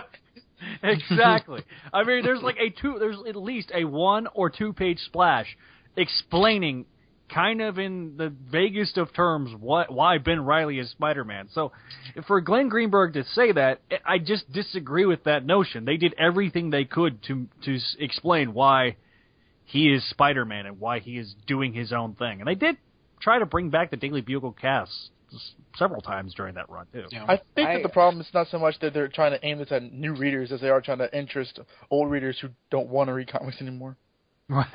[laughs] exactly. I mean, there's like a two. There's at least a one or two-page splash explaining, kind of in the vaguest of terms, what why Ben Riley is Spider-Man. So, for Glenn Greenberg to say that, I just disagree with that notion. They did everything they could to to explain why he is Spider-Man and why he is doing his own thing, and they did try to bring back the Daily Bugle cast several times during that run too. Yeah. I think I- that the problem is not so much that they're trying to aim this at new readers as they are trying to interest old readers who don't want to read comics anymore.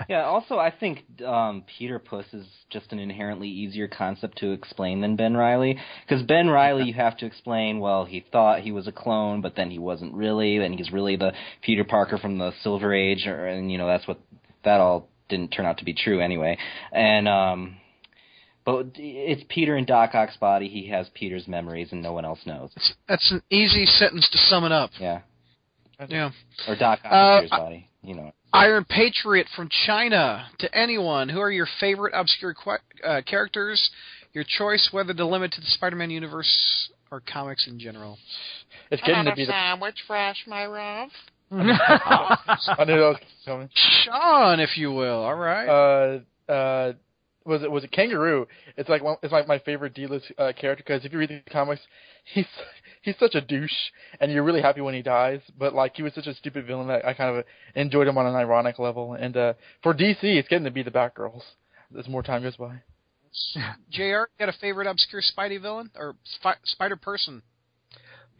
Yeah. Also, I think um, Peter Puss is just an inherently easier concept to explain than Ben Riley. Because Ben Riley, you have to explain. Well, he thought he was a clone, but then he wasn't really. Then he's really the Peter Parker from the Silver Age, or, and you know that's what that all didn't turn out to be true anyway. And um, but it's Peter in Doc Ock's body. He has Peter's memories, and no one else knows. That's an easy sentence to sum it up. Yeah. Yeah. Or Doc Ock's Uh, body. You know. Iron Patriot from China to anyone. Who are your favorite obscure que- uh, characters? Your choice, whether to limit to the Spider-Man universe or comics in general. It's getting to be the. sandwich fresh, my Rob. I knew that was coming. Sean, if you will. All right. Uh, uh, was it was it Kangaroo? It's like one, it's like my favorite D-list uh, character because if you read the comics, [laughs] he's he's such a douche, and you're really happy when he dies. But like he was such a stupid villain that I kind of enjoyed him on an ironic level. And uh, for DC, it's getting to be the Batgirls as more time goes by. [laughs] Jr. Got a favorite obscure Spidey villain or spi- Spider person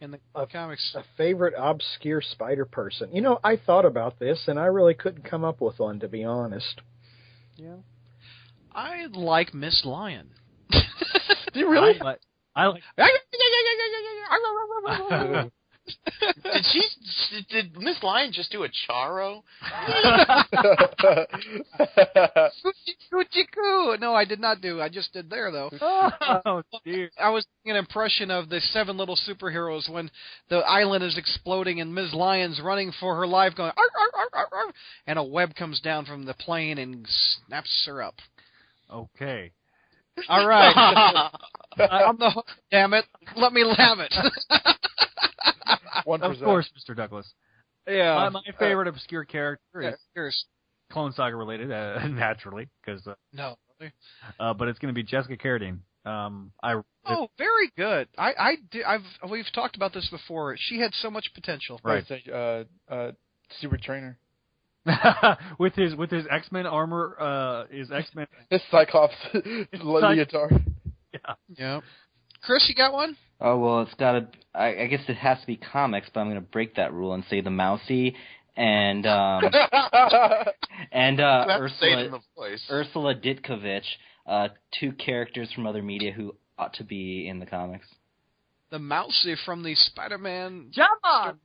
in the Uh, comics? a favorite obscure spider person. You know, I thought about this and I really couldn't come up with one to be honest. Yeah. I like Miss Lion. [laughs] Do you really? I like, I like [laughs] Did she? Did Miss Lion just do a Charo? No, I did not do. I just did there though. [laughs] oh dear. I was doing an impression of the seven little superheroes when the island is exploding and Ms. Lion's running for her life, going "Arr, arr, arr, arr, arr," and a web comes down from the plane and snaps her up. Okay. All right, [laughs] I'm the hook. Damn it! Let me have it. [laughs] One Of course, Mr. Douglas. yeah. my, my favorite obscure character is here's Clone Saga related, uh, [laughs] naturally, because uh, no. uh, but it's going to be Jessica Carradine. Um, I Oh, very good. I I do, I've we've talked about this before. She had so much potential. Right. Uh, uh, super trainer. [laughs] with his with his X Men armor, uh, his X Men. This [laughs] Cyclops [laughs] leotard. Yeah. Yeah. Chris, you got one? Oh well, it's got to. I, I guess it has to be comics, but I'm going to break that rule and say the Mousy and um and uh You have to say it in Ursula the voice. Ursula Ditkovich, uh, two characters from other media who ought to be in the comics. The Mousy from the Spider-Man. Jump on!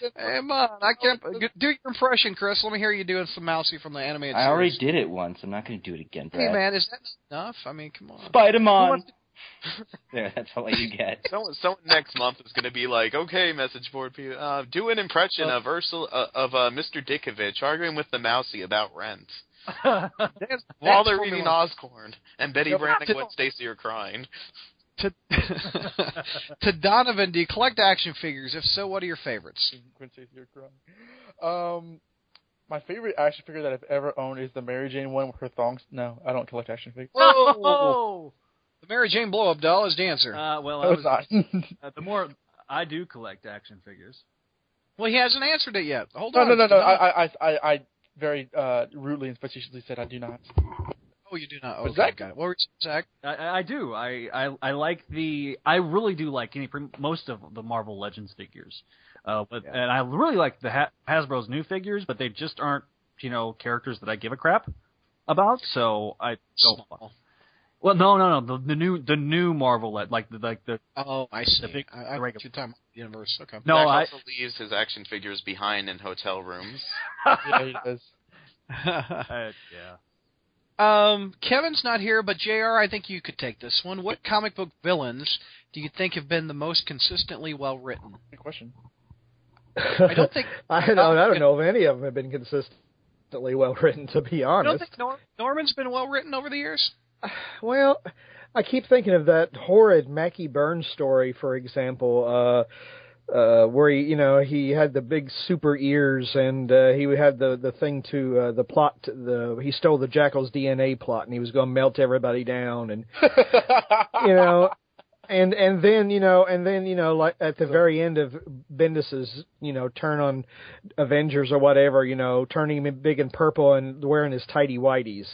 Hey, man, I can't do your impression, Chris. Let me hear you doing some Mousy from the animated I already series. did it once. I'm not going to do it again, Hey, man, is that enough? I mean, come on. Spider-Man. [laughs] [laughs] there, that's all you get. [laughs] Someone, someone next month is going to be like, okay, message board people, uh, do an impression of Ursula uh, of uh, Mr. Ditkovich arguing with the Mousy about rent That's- while they're what we reading. Oscorn, and Betty Yep. Brant and Gwen Stacy are crying. To, [laughs] to Donovan, do you collect action figures? If so, what are your favorites? Gwen Stacy, you're crying. Um, my favorite action figure that I've ever owned is the Mary Jane one with her thongs. No, I don't collect action figures. Whoa! [laughs] The Mary Jane blow up doll is Dancer. Uh, well, I No, was, it's not. [laughs] uh, the more I do collect action figures. well, he hasn't answered it yet. Hold no, on. no, no, no. I, I, I, I very uh, rudely and facetiously said I do not. Oh, you do not. Was Okay, that- got it. What were you Zach? I, I I do. I, I I like the. I really do like any most of the Marvel Legends figures. Uh, but and I really like the ha- Hasbro's new figures, but they just aren't you know characters that I give a crap about. So I don't. Small. Well, no, no, no. The, the new the new Marvel le- like the like the Oh, I see. big- I, I the think regular- you're talking about the universe. Okay. no. Zach I also leaves his action figures behind in hotel rooms. [laughs] Yeah, he does. [laughs] uh, yeah. Um, Kevin's not here, but Jr. I think you could take this one. What comic book villains do you think have been the most consistently well written? Good question. I don't think. [laughs] I don't. I don't know if any of them have been consistently well written. To be I honest, don't think Nor- Norman's been well written over the years. [sighs] Well, I keep thinking of that horrid Mackie Byrne story, for example, uh, uh, where he, you know, he had the big super ears and uh, he had the the thing to uh, the plot. To the he stole the Jackal's DNA plot and he was going to melt everybody down and [laughs] you know. And and then you know and then you know like at the very end of Bendis's you know turn on Avengers or whatever you know turning him big and purple and wearing his tidy whities,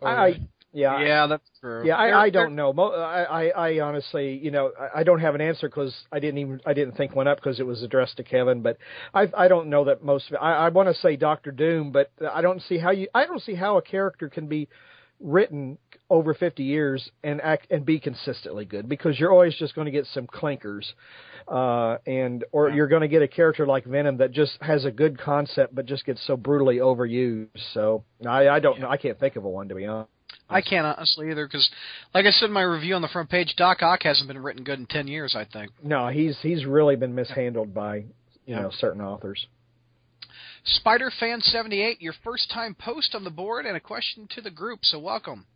Oh, I yeah. yeah yeah, that's true. yeah, I, I don't know. Mo- I, I, I honestly, you know, I, I don't have an answer because I didn't even I didn't think one up because it was addressed to Kevin. But I, I don't know that most. Of it, I, I want to say Doctor Doom, but I don't see how you. I don't see how a character can be written over 50 years and act and be consistently good because you're always just going to get some clinkers uh and or you're going to get a character like Venom that just has a good concept but just gets so brutally overused so I I don't know I can't think of a one to be honest I can't honestly either because, like I said in my review on the front page, Doc Ock hasn't been written good in ten years. I think. No, he's he's really been mishandled by you Yeah. know certain authors. Spider Fan seventy eight, your first time post on the board and a question to the group. So welcome.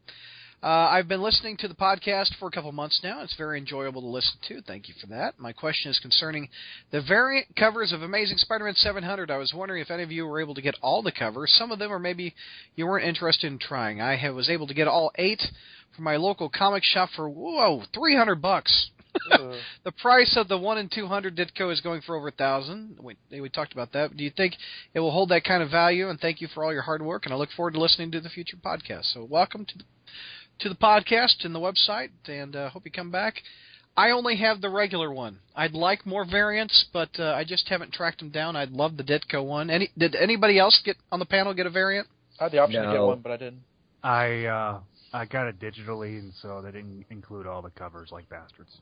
Uh, I've been listening to the podcast for a couple months now. It's very enjoyable to listen to. Thank you for that. My question is concerning the variant covers of Amazing Spider-Man 700. I was wondering if any of you were able to get all the covers. Some of them, or maybe you weren't interested in trying. I have, was able to get all eight from my local comic shop for whoa, 300 bucks. [laughs] the price of the one and two hundred Ditko is going for over a thousand. We we talked about that. Do you think it will hold that kind of value? And thank you for all your hard work. And I look forward to listening to the future podcast. So welcome to the, to the podcast and the website, and uh, hope you come back. I only have the regular one. I'd like more variants, but uh, I just haven't tracked them down. I'd love the Ditko one. Any did anybody else get on the panel get a variant? I had the option to get one, but I didn't. I uh I got it digitally, and so they didn't include all the covers like bastards,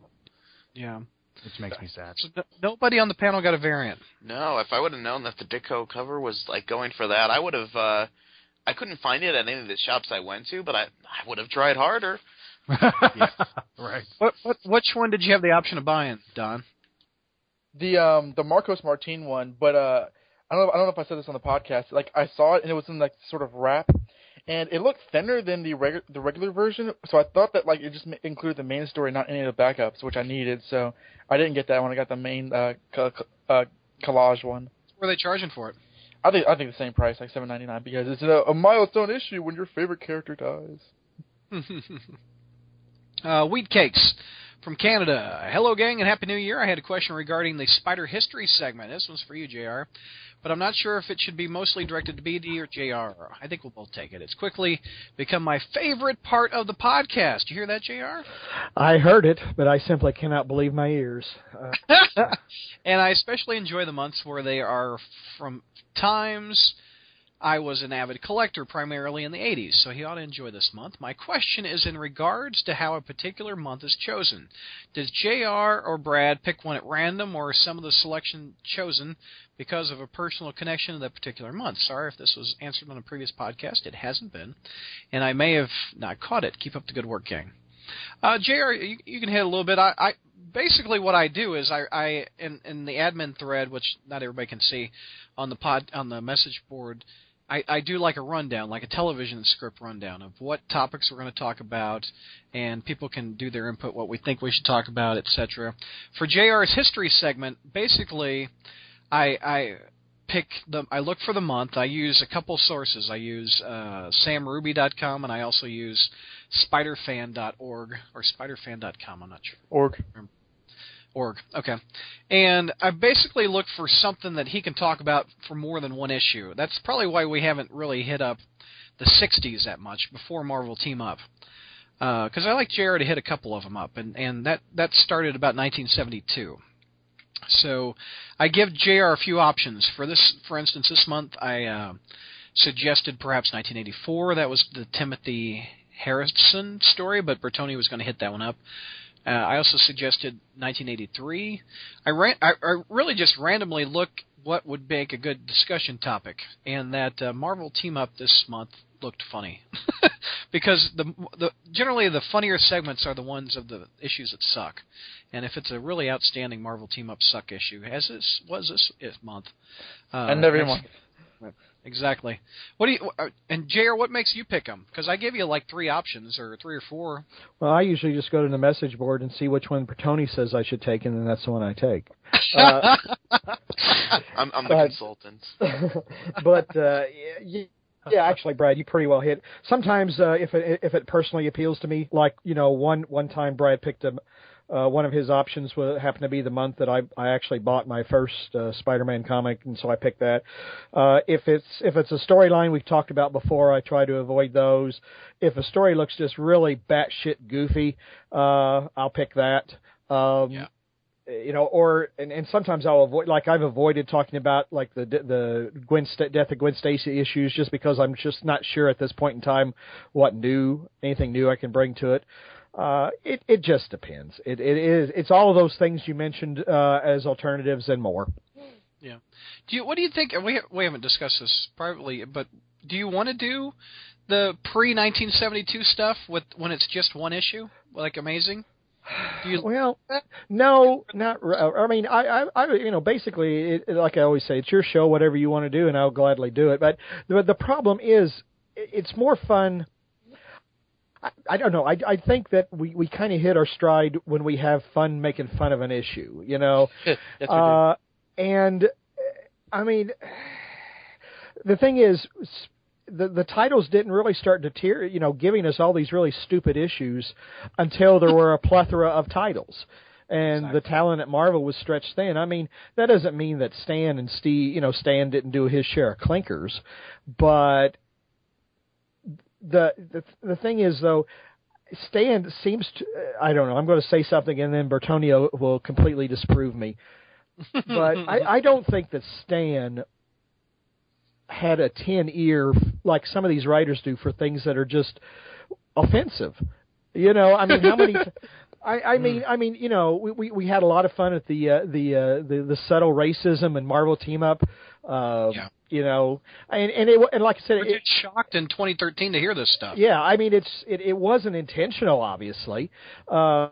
Yeah. which makes me sad. So no- nobody on the panel got a variant. No, if I would have known that the Ditko cover was like going for that, I would have. uh I couldn't find it at any of the shops I went to, but I I would have tried harder. [laughs] Right. What, what which one did you have the option of buying, Don? The um the Marcos Martin one, but uh I don't know I don't know if I said this on the podcast. Like I saw it and it was in like sort of wrap, and it looked thinner than the regular the regular version. So I thought that like it just ma- included the main story, not any of the backups, which I needed. So I didn't get that one. I got the main uh, co- co- uh collage one. What were they charging for it? I think I think the same price, like seven ninety nine, because it's a, a milestone issue when your favorite character dies. [laughs] uh, Weed Cakes from Canada. Hello, gang, and Happy New Year. I had a question regarding the Spider History segment. This one's for you, JR. But I'm not sure if it should be mostly directed to BD or JR. I think we'll both take it. It's quickly become my favorite part of the podcast. You hear that, JR? I heard it, but I simply cannot believe my ears. Uh, [laughs] [laughs] and I especially enjoy the months where they are from times I was an avid collector primarily in the 80s, so he ought to enjoy this month. My question is in regards to how a particular month is chosen. Does JR or Brad pick one at random, or some of the selection chosen because of a personal connection to that particular month? Sorry if this was answered on a previous podcast. It hasn't been, and I may have not caught it. Keep up the good work, gang. Uh, Jr., you, you can hit a little bit. I, I basically what I do is I, I in, in the admin thread, which not everybody can see on the pod on the message board. I, I do like a rundown, like a television script rundown of what topics we're going to talk about, and people can do their input, what we think we should talk about, etc. For JR's history segment, basically, I, I pick the. I look for the month. I use a couple sources. I use uh, samruby.com and I also use spiderfan.org or spiderfan.com. I'm not sure. Org. Org. Okay. And I basically look for something that he can talk about for more than one issue. That's probably why we haven't really hit up the 60s that much before Marvel Team Up. Because I like JR to hit a couple of them up, and, and that, that started about 1972. So I give JR a few options. For this, for instance, this month I uh, suggested perhaps 1984. That was the Timothy Harrison story, but Bertoni was going to hit that one up. Uh, I also suggested 1983. I, ran, I, I really just randomly look what would make a good discussion topic, and that uh, Marvel team up this month looked funny [laughs] because the the generally the funnier segments are the ones of the issues that suck, and if it's a really outstanding Marvel team up suck issue, as this was this month, uh, and every month. Exactly. What do you uh, and Jr. What makes you pick them? Because I gave you like three options or three or four. Well, I usually just go to the message board and see which one Bertoni says I should take, and then that's the one I take. [laughs] Uh, [laughs] I'm, I'm the But- consultant. [laughs] but uh, yeah, yeah, actually, Brad, you pretty well hit. Sometimes, uh, if it if it personally appeals to me, like you know, one one time Brad picked a. Uh, one of his options was, happened to be the month that I I actually bought my first uh, Spider-Man comic, and so I picked that. Uh, if it's if it's a storyline we've talked about before, I try to avoid those. If a story looks just really batshit goofy, uh, I'll pick that. Um, Yeah. you know, or and, and sometimes I'll avoid like I've avoided talking about like the the Gwen Sta- death of Gwen Stacy issues just because I'm just not sure at this point in time what new anything new I can bring to it. Uh, it it just depends. It it is it's all of those things you mentioned uh, as alternatives and more. Yeah. Do you? What do you think? We we haven't discussed this privately, but do you want to do the pre 1972 stuff with when it's just one issue, like Amazing? You? Well, no, not. I mean, I, I, I you know, basically, it, like I always say, it's your show. Whatever you want to do, and I'll gladly do it. But the the problem is, it's more fun. I, I don't know. I, I think that we, we kind of hit our stride when we have fun making fun of an issue. You know, [laughs] yes, we do. uh, and I mean, the thing is, the the titles didn't really start deter, you know, giving us all these really stupid issues until there were a plethora of titles. And the talent at Marvel was stretched thin. I mean, that doesn't mean that Stan and Steve, you know, Stan didn't do his share of clinkers, but the the the thing is though, Stan seems to I don't know. I'm going to say something and then Bertonio will completely disprove me. But I, I [laughs] don't think that Stan had a tin ear like some of these writers do for things that are just offensive. You know, I mean, how many? [laughs] I, I mean, I mean, you know, we, we we had a lot of fun at the uh, the, uh, the the subtle racism and Marvel team up. Uh, Yeah. You know, and and it and like I said, Were it, shocked in 2013 to hear this stuff? yeah, I mean it's it, it wasn't intentional, obviously, uh,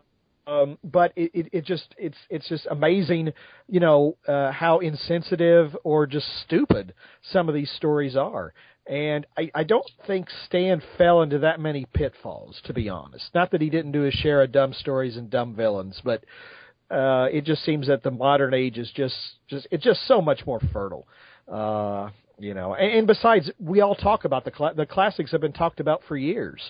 um, but it, it it just it's it's just amazing, you know, uh, how insensitive or just stupid some of these stories are. And I, I don't think Stan fell into that many pitfalls, to be honest. Not that he didn't do his share of dumb stories and dumb villains, but uh, it just seems that the modern age is just just it's just so much more fertile. Uh, you know, and, and besides, we all talk about the cla- the classics have been talked about for years.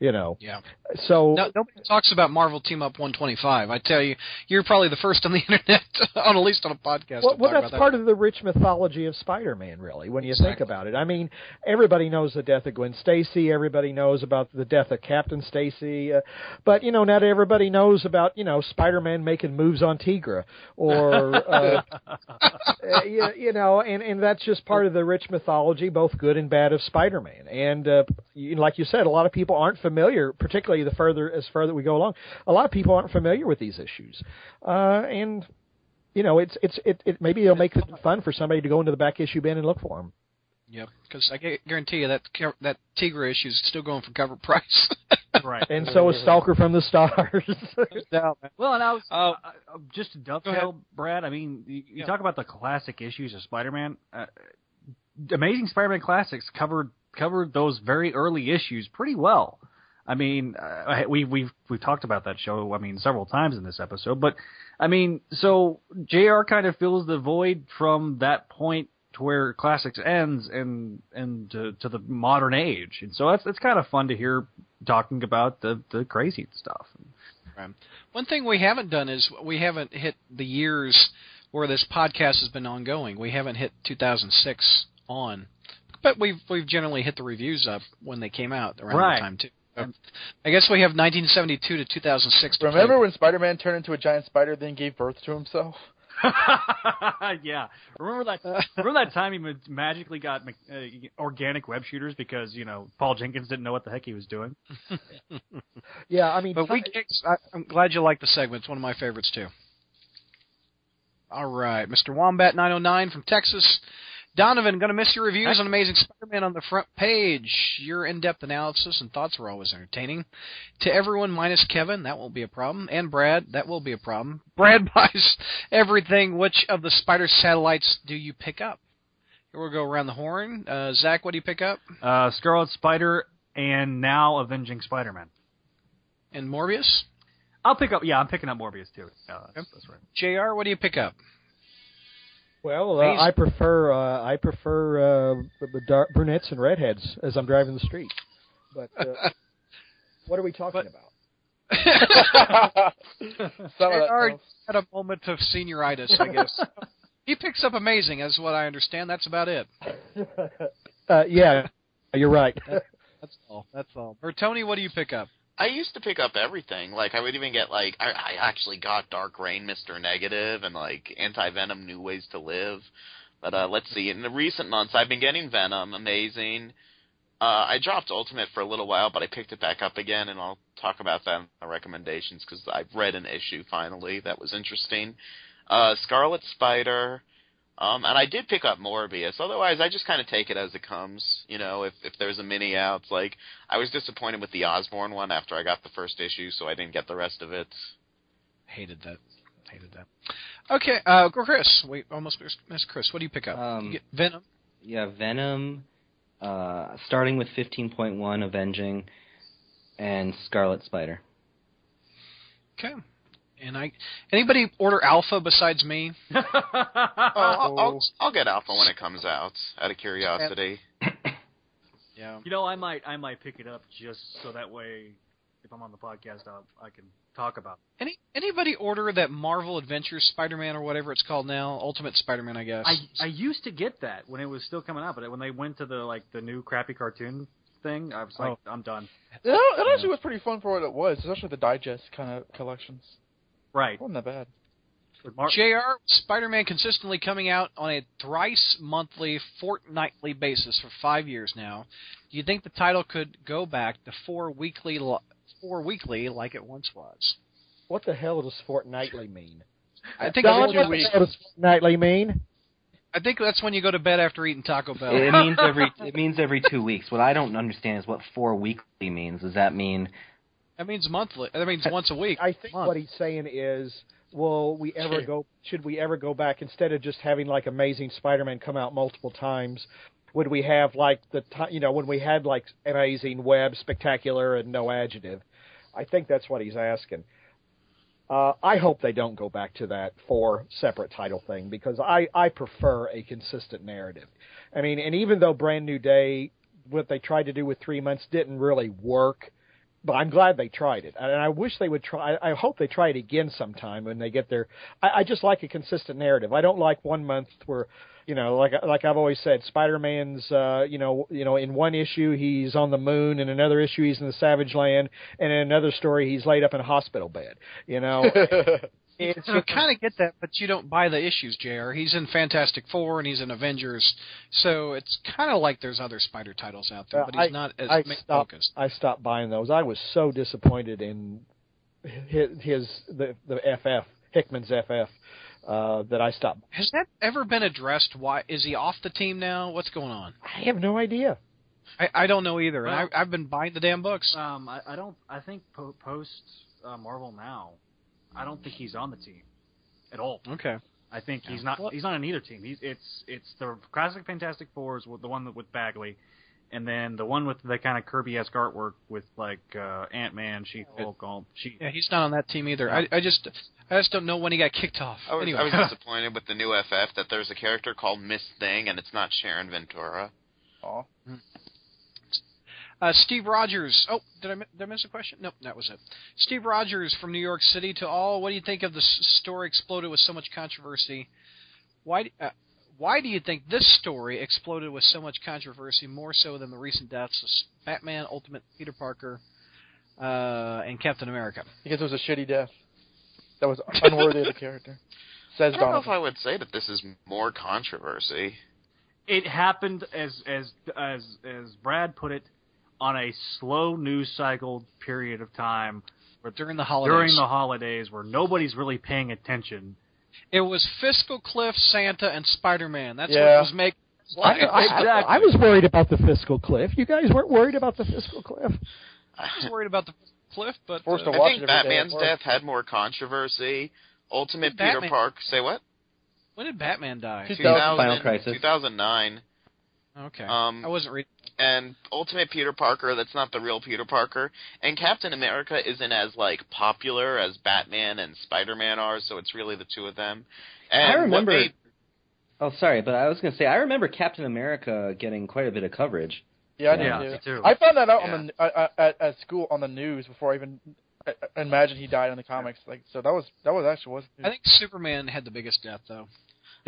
You know, Yeah. so No, nobody talks about Marvel Team Up 125. I tell you, you're probably the first on the [laughs] internet, on at least on a podcast. well, well that's part of the rich mythology of Spider-Man, really. When you think about it, I mean, everybody knows the death of Gwen Stacy. Everybody knows about the death of Captain Stacy, uh, but you know, not everybody knows about you know Spider-Man making moves on Tigra, or uh, [laughs] uh, you, you know, and and that's just part of the rich mythology, both good and bad, of Spider-Man. And uh, you, like you said, a lot of people aren't familiar, particularly the further as further we go along. A lot of people aren't familiar with these issues, uh, and you know, it's it's it, it maybe it'll make it fun for somebody to go into the back issue bin and look for them. Yeah, because I guarantee you that ca- that Tigra issue is still going for cover price. [laughs] Right. And so is Stalker from the Stars. [laughs] Well, and I was uh, uh, just to dovetail. Brad. I mean, you, you Yeah. talk about the classic issues of Spider-Man. Uh, Amazing Spider-Man Classics covered covered those very early issues pretty well. I mean, uh, we we've we've talked about that show. I mean, several times in this episode. But I mean, so Jr. kind of fills the void from that point to where classics ends and and to, to the modern age. And so it's it's kind of fun to hear talking about the the crazy stuff. One thing we haven't done is we haven't hit the years where this podcast has been ongoing. We haven't hit 2006 on, but we've we've generally hit the reviews up when they came out around Right. that time too. So I guess we have 1972 to 2006. To play Remember when Spider-Man turned into a giant spider, then gave birth to himself? [laughs] [laughs] yeah, remember that? Remember that time he ma- magically got uh, organic web shooters because you know Paul Jenkins didn't know what the heck he was doing. [laughs] Yeah, I mean, But we, ti- I, I'm glad you like the segment. It's one of my favorites too. All right, Mr. Wombat 909 from Texas. Donovan, going to miss your reviews on Amazing Spider-Man on the front page. Your in-depth analysis and thoughts were always entertaining. To everyone minus Kevin, that won't be a problem, and Brad, that will be a problem. [laughs] Brad buys everything. Which of the Spider satellites do you pick up? Here we'll go around the horn. Uh, Zach, what do you pick up? Uh, Scarlet Spider and now Avenging Spider-Man. And Morbius? I'll pick up. Yeah, I'm picking up Morbius too. Uh, that's, that's right. Jr. What do you pick up? Well, uh, I prefer uh, I prefer uh, the, the dark brunettes and redheads as I'm driving the street. But uh, [laughs] what are we talking But- about? [laughs] Some of that had a moment of senioritis, I guess. [laughs] he picks up amazing, as what I understand. That's about it. uh, yeah, you're right. That's all. That's all. Or Tony, what do you pick up? I used to pick up everything. Like I would even get like I, I actually got Dark Reign, Mister Negative, and like Anti Venom, New Ways to Live. But uh let's see. In the recent months, I've been getting Venom, amazing. Uh, I dropped Ultimate for a little while, but I picked it back up again, and I'll talk about that in the recommendations because I've read an issue finally that was interesting. Uh, Scarlet Spider, um, and I did pick up Morbius. Otherwise, I just kind of take it as it comes. You know, if if there's a mini out, like I was disappointed with the Osborn one after I got the first issue, so I didn't get the rest of it. Hated that. Hated that. Okay, uh, Chris. Wait, almost missed- missed Chris. What do you pick up? Um, you get Venom. Yeah, Venom, uh, starting with 15.1, Avenging, and Scarlet Spider. Okay. And I, anybody order Alpha besides me? Oh, [laughs] I'll, I'll, Oh. I'll get Alpha when it comes out, out of curiosity. Yeah. You know, I might I might pick it up just so that way, if I'm on the podcast, I'll, I can talk about. it. Any anybody order that Marvel Adventures Spider-Man or whatever it's called now? Ultimate Spider-Man, I guess. I I used to get that when it was still coming out, but when they went to the like the new crappy cartoon thing, I was like, Oh. I'm done. It, it actually was pretty fun for what it was, especially the digest kind of collections. Right. Wasn't that bad. With Mar- JR, Spider-Man consistently coming out on a thrice monthly, fortnightly basis for five years now. Do you think the title could go back to four weekly, li- four weekly like it once was? What the hell does fortnightly mean? I think Don, every two what the hell does fortnightly mean? I think that's when you go to bed after eating Taco Bell. It means every [laughs] it means every two weeks. What I don't understand is what four weekly means. Does that mean That means monthly. That means once a week. I think Month. what he's saying is, will we ever go? Should we ever go back instead of just having like Amazing Spider-Man come out multiple times? Would we have like the you know when we had like Amazing Web, Spectacular, and No Adjective? I think that's what he's asking. Uh, I hope they don't go back to that four separate title thing because I I prefer a consistent narrative. I mean, and even though Brand New Day, what they tried to do with three months didn't really work, but I'm glad they tried it, and I wish they would try. I hope they try it again sometime when they get their. I, I just like a consistent narrative. I don't like one month where, you know, like like I've always said, Spider-Man's, uh, you know, you know, in one issue he's on the moon, in another issue he's in the Savage Land, and in another story he's laid up in a hospital bed. You know, [laughs] it's [laughs] you kind of get that, but you don't buy the issues, Jr. He's in Fantastic Four and he's in Avengers, so it's kind of like there's other Spider titles out there, but he's not as I stopped. focused. I stopped buying those. I was so disappointed in his, his the the FF Hickman's FF uh, that I stopped. Has that ever been addressed? Why is he off the team now? What's going on? I have no idea. I, I don't know either, Well- and I, I've been buying the damn books. Um, I, I don't. I think po- post uh, Marvel now, I don't think he's on the team at all. Okay. I think he's not. Well- He's not on either team. He's it's it's the classic Fantastic Fours with the one that with Bagley, and then the one with the kind of Kirby-esque artwork with like uh, Ant Man, She Hulk, all she. Yeah, he's not on that team either. I, I just I just don't know when he got kicked off. I was, anyway. I was [laughs] disappointed with the new FF that there's a character called Miss Thing and it's not Sharon Ventura. Aw. Uh, Steve Rogers. Oh, did I did I miss a question? Nope, that was it. Steve Rogers from New York City to all. What do you think of the story exploded with so much controversy? Why? Uh, why do you think this story exploded with so much controversy more so than the recent deaths of Batman, Ultimate Peter Parker, uh, and Captain America? Because it was a shitty death. That was unworthy of the character. Says [laughs] I don't know if I would say that this is more controversy. It happened as as as as Brad put it on a slow news cycle period of time During the holidays. during the holidays where nobody's really paying attention. it was Fiscal Cliff, Santa, and Spider Man. That's what Yeah. it was making. I, I, Exactly. I was worried about the fiscal cliff. You guys weren't worried about the fiscal cliff. I was worried about the cliff, but uh, to I think it every day at Batman's death had more controversy. Ultimate Peter Batman- Park. Say what? when did Batman die? 2000. Final Crisis. 2009. Okay, Um, I wasn't reading. and Ultimate Peter Parker, that's not the real Peter Parker. And Captain America isn't as like popular as Batman and Spider Man are, so it's really the two of them. And I what remember. made- Oh, sorry, but I was going to say I remember Captain America getting quite a bit of coverage. Yeah, I did Yeah, too. too. I found that out Yeah. on the uh, uh, at, at school on the news before I even uh, uh, imagined he died in the comics. Like, so that was that was actually was. I think Superman had the biggest death, though.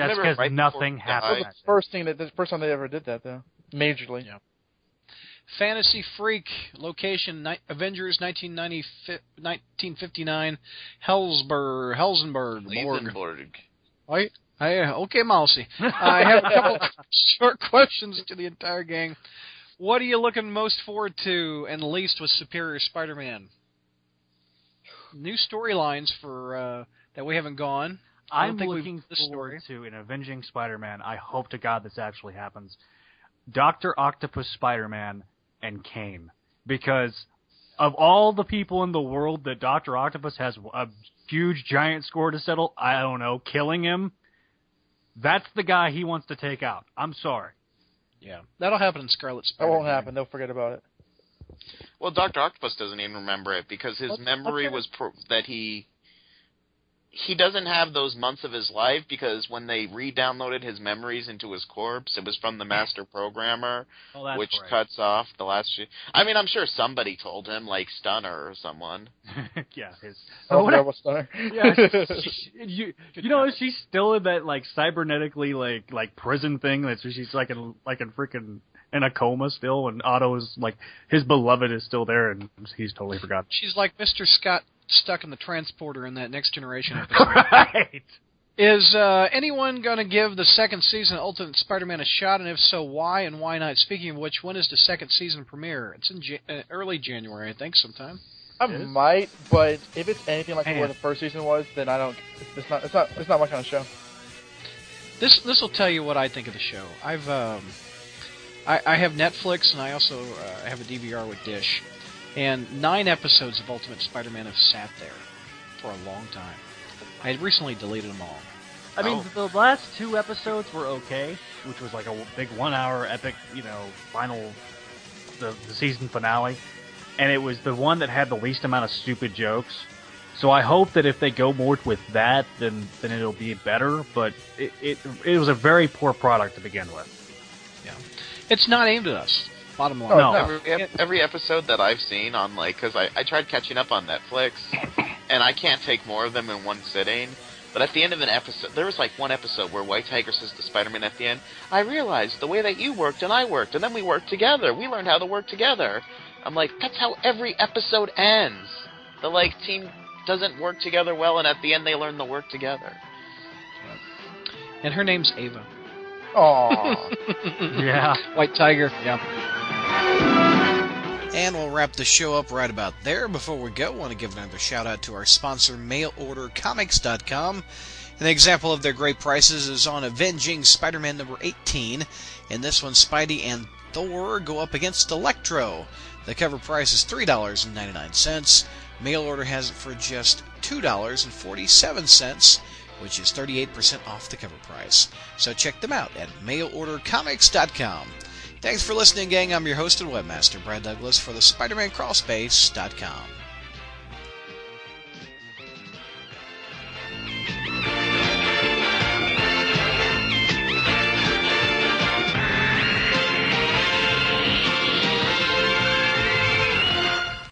That's because right nothing before he that happened. was the first thing that the first time they ever did that though, majorly. Yeah. Fantasy Freak, location ni- Avengers 1990, fi- 1959, Hellsberg, Helsenberg, Borg. Lesenborg. Right? Hey, okay, Mousy. I [laughs] have a couple short questions to the entire gang. What are you looking most forward to and least with Superior Spider-Man? New storylines for uh, that we haven't gone. I don't I'm looking this forward story. to an Avenging Spider-Man. I hope to God this actually happens. Doctor Octopus Spider-Man and Kaine, because of all the people in the world that Doctor Octopus has a huge giant score to settle, I don't know, killing him. That's the guy he wants to take out. I'm sorry. Yeah, that'll happen in Scarlet That Spider. won't happen. They'll forget about it. Well, Doctor Octopus doesn't even remember it because his Let's- memory let's- was pro- that he he doesn't have those months of his life because when they re-downloaded his memories into his corpse, it was from the master programmer, [laughs] Oh, which right. cuts off the last. Sh- I mean, I'm sure somebody told him, like Stunner or someone. [laughs] yeah, his. Oh, Oh, what- terrible stunner. yeah, [laughs] she- you you know she's still in that like cybernetically like like prison thing that she's like in like in freaking in a coma still and Otto is like his beloved is still there and he's totally forgotten. She's like Mr. Scott stuck in the transporter in that Next Generation [laughs] episode. right. Is uh, anyone going to give the second season of Ultimate Spider-Man a shot, and if so, why and why not? Speaking of which, when is the second season premiere? It's in ja- uh, early January, I think, sometime. I might, but if it's anything like Man. what the first season was, then I don't. It's, it's not. It's not. It's not my kind of show. This this will tell you what I think of the show. I've um, I, I have Netflix, and I also uh, have a DVR with Dish, and nine episodes of Ultimate Spider-Man have sat there for a long time. I had recently deleted them all. I mean, Oh. the last two episodes were okay, which was like a big one-hour epic, you know, final, the, the season finale, and it was the one that had the least amount of stupid jokes. So I hope that if they go more with that, then then it'll be better. But it it, it was a very poor product to begin with. Yeah, it's not aimed at us. Bottom line. Oh, No. Every, every episode that I've seen on like, because I, I tried catching up on Netflix, [coughs] and I can't take more of them in one sitting. But at the end of an episode, there was like one episode where White Tiger says to Spider-Man at the end, "I realized the way that you worked and I worked, and then we worked together. We learned how to work together." I'm like, that's how every episode ends. The like team doesn't work together well, and at the end they learn to work together. And her name's Ava. Aww. [laughs] Yeah. White Tiger. Yeah. And we'll wrap the show up right about there. Before we go, I want to give another shout out to our sponsor, MailOrderComics.com. An example of their great prices is on Avenging Spider-Man number 18. In this one, Spidey and Thor go up against Electro. The cover price is $3.99. Mail order has it for just $2.47, which is 38% off the cover price. So check them out at mailordercomics.com. Thanks for listening, gang. I'm your host and webmaster, Brad Douglas, for the SpiderManCrawlspace.com.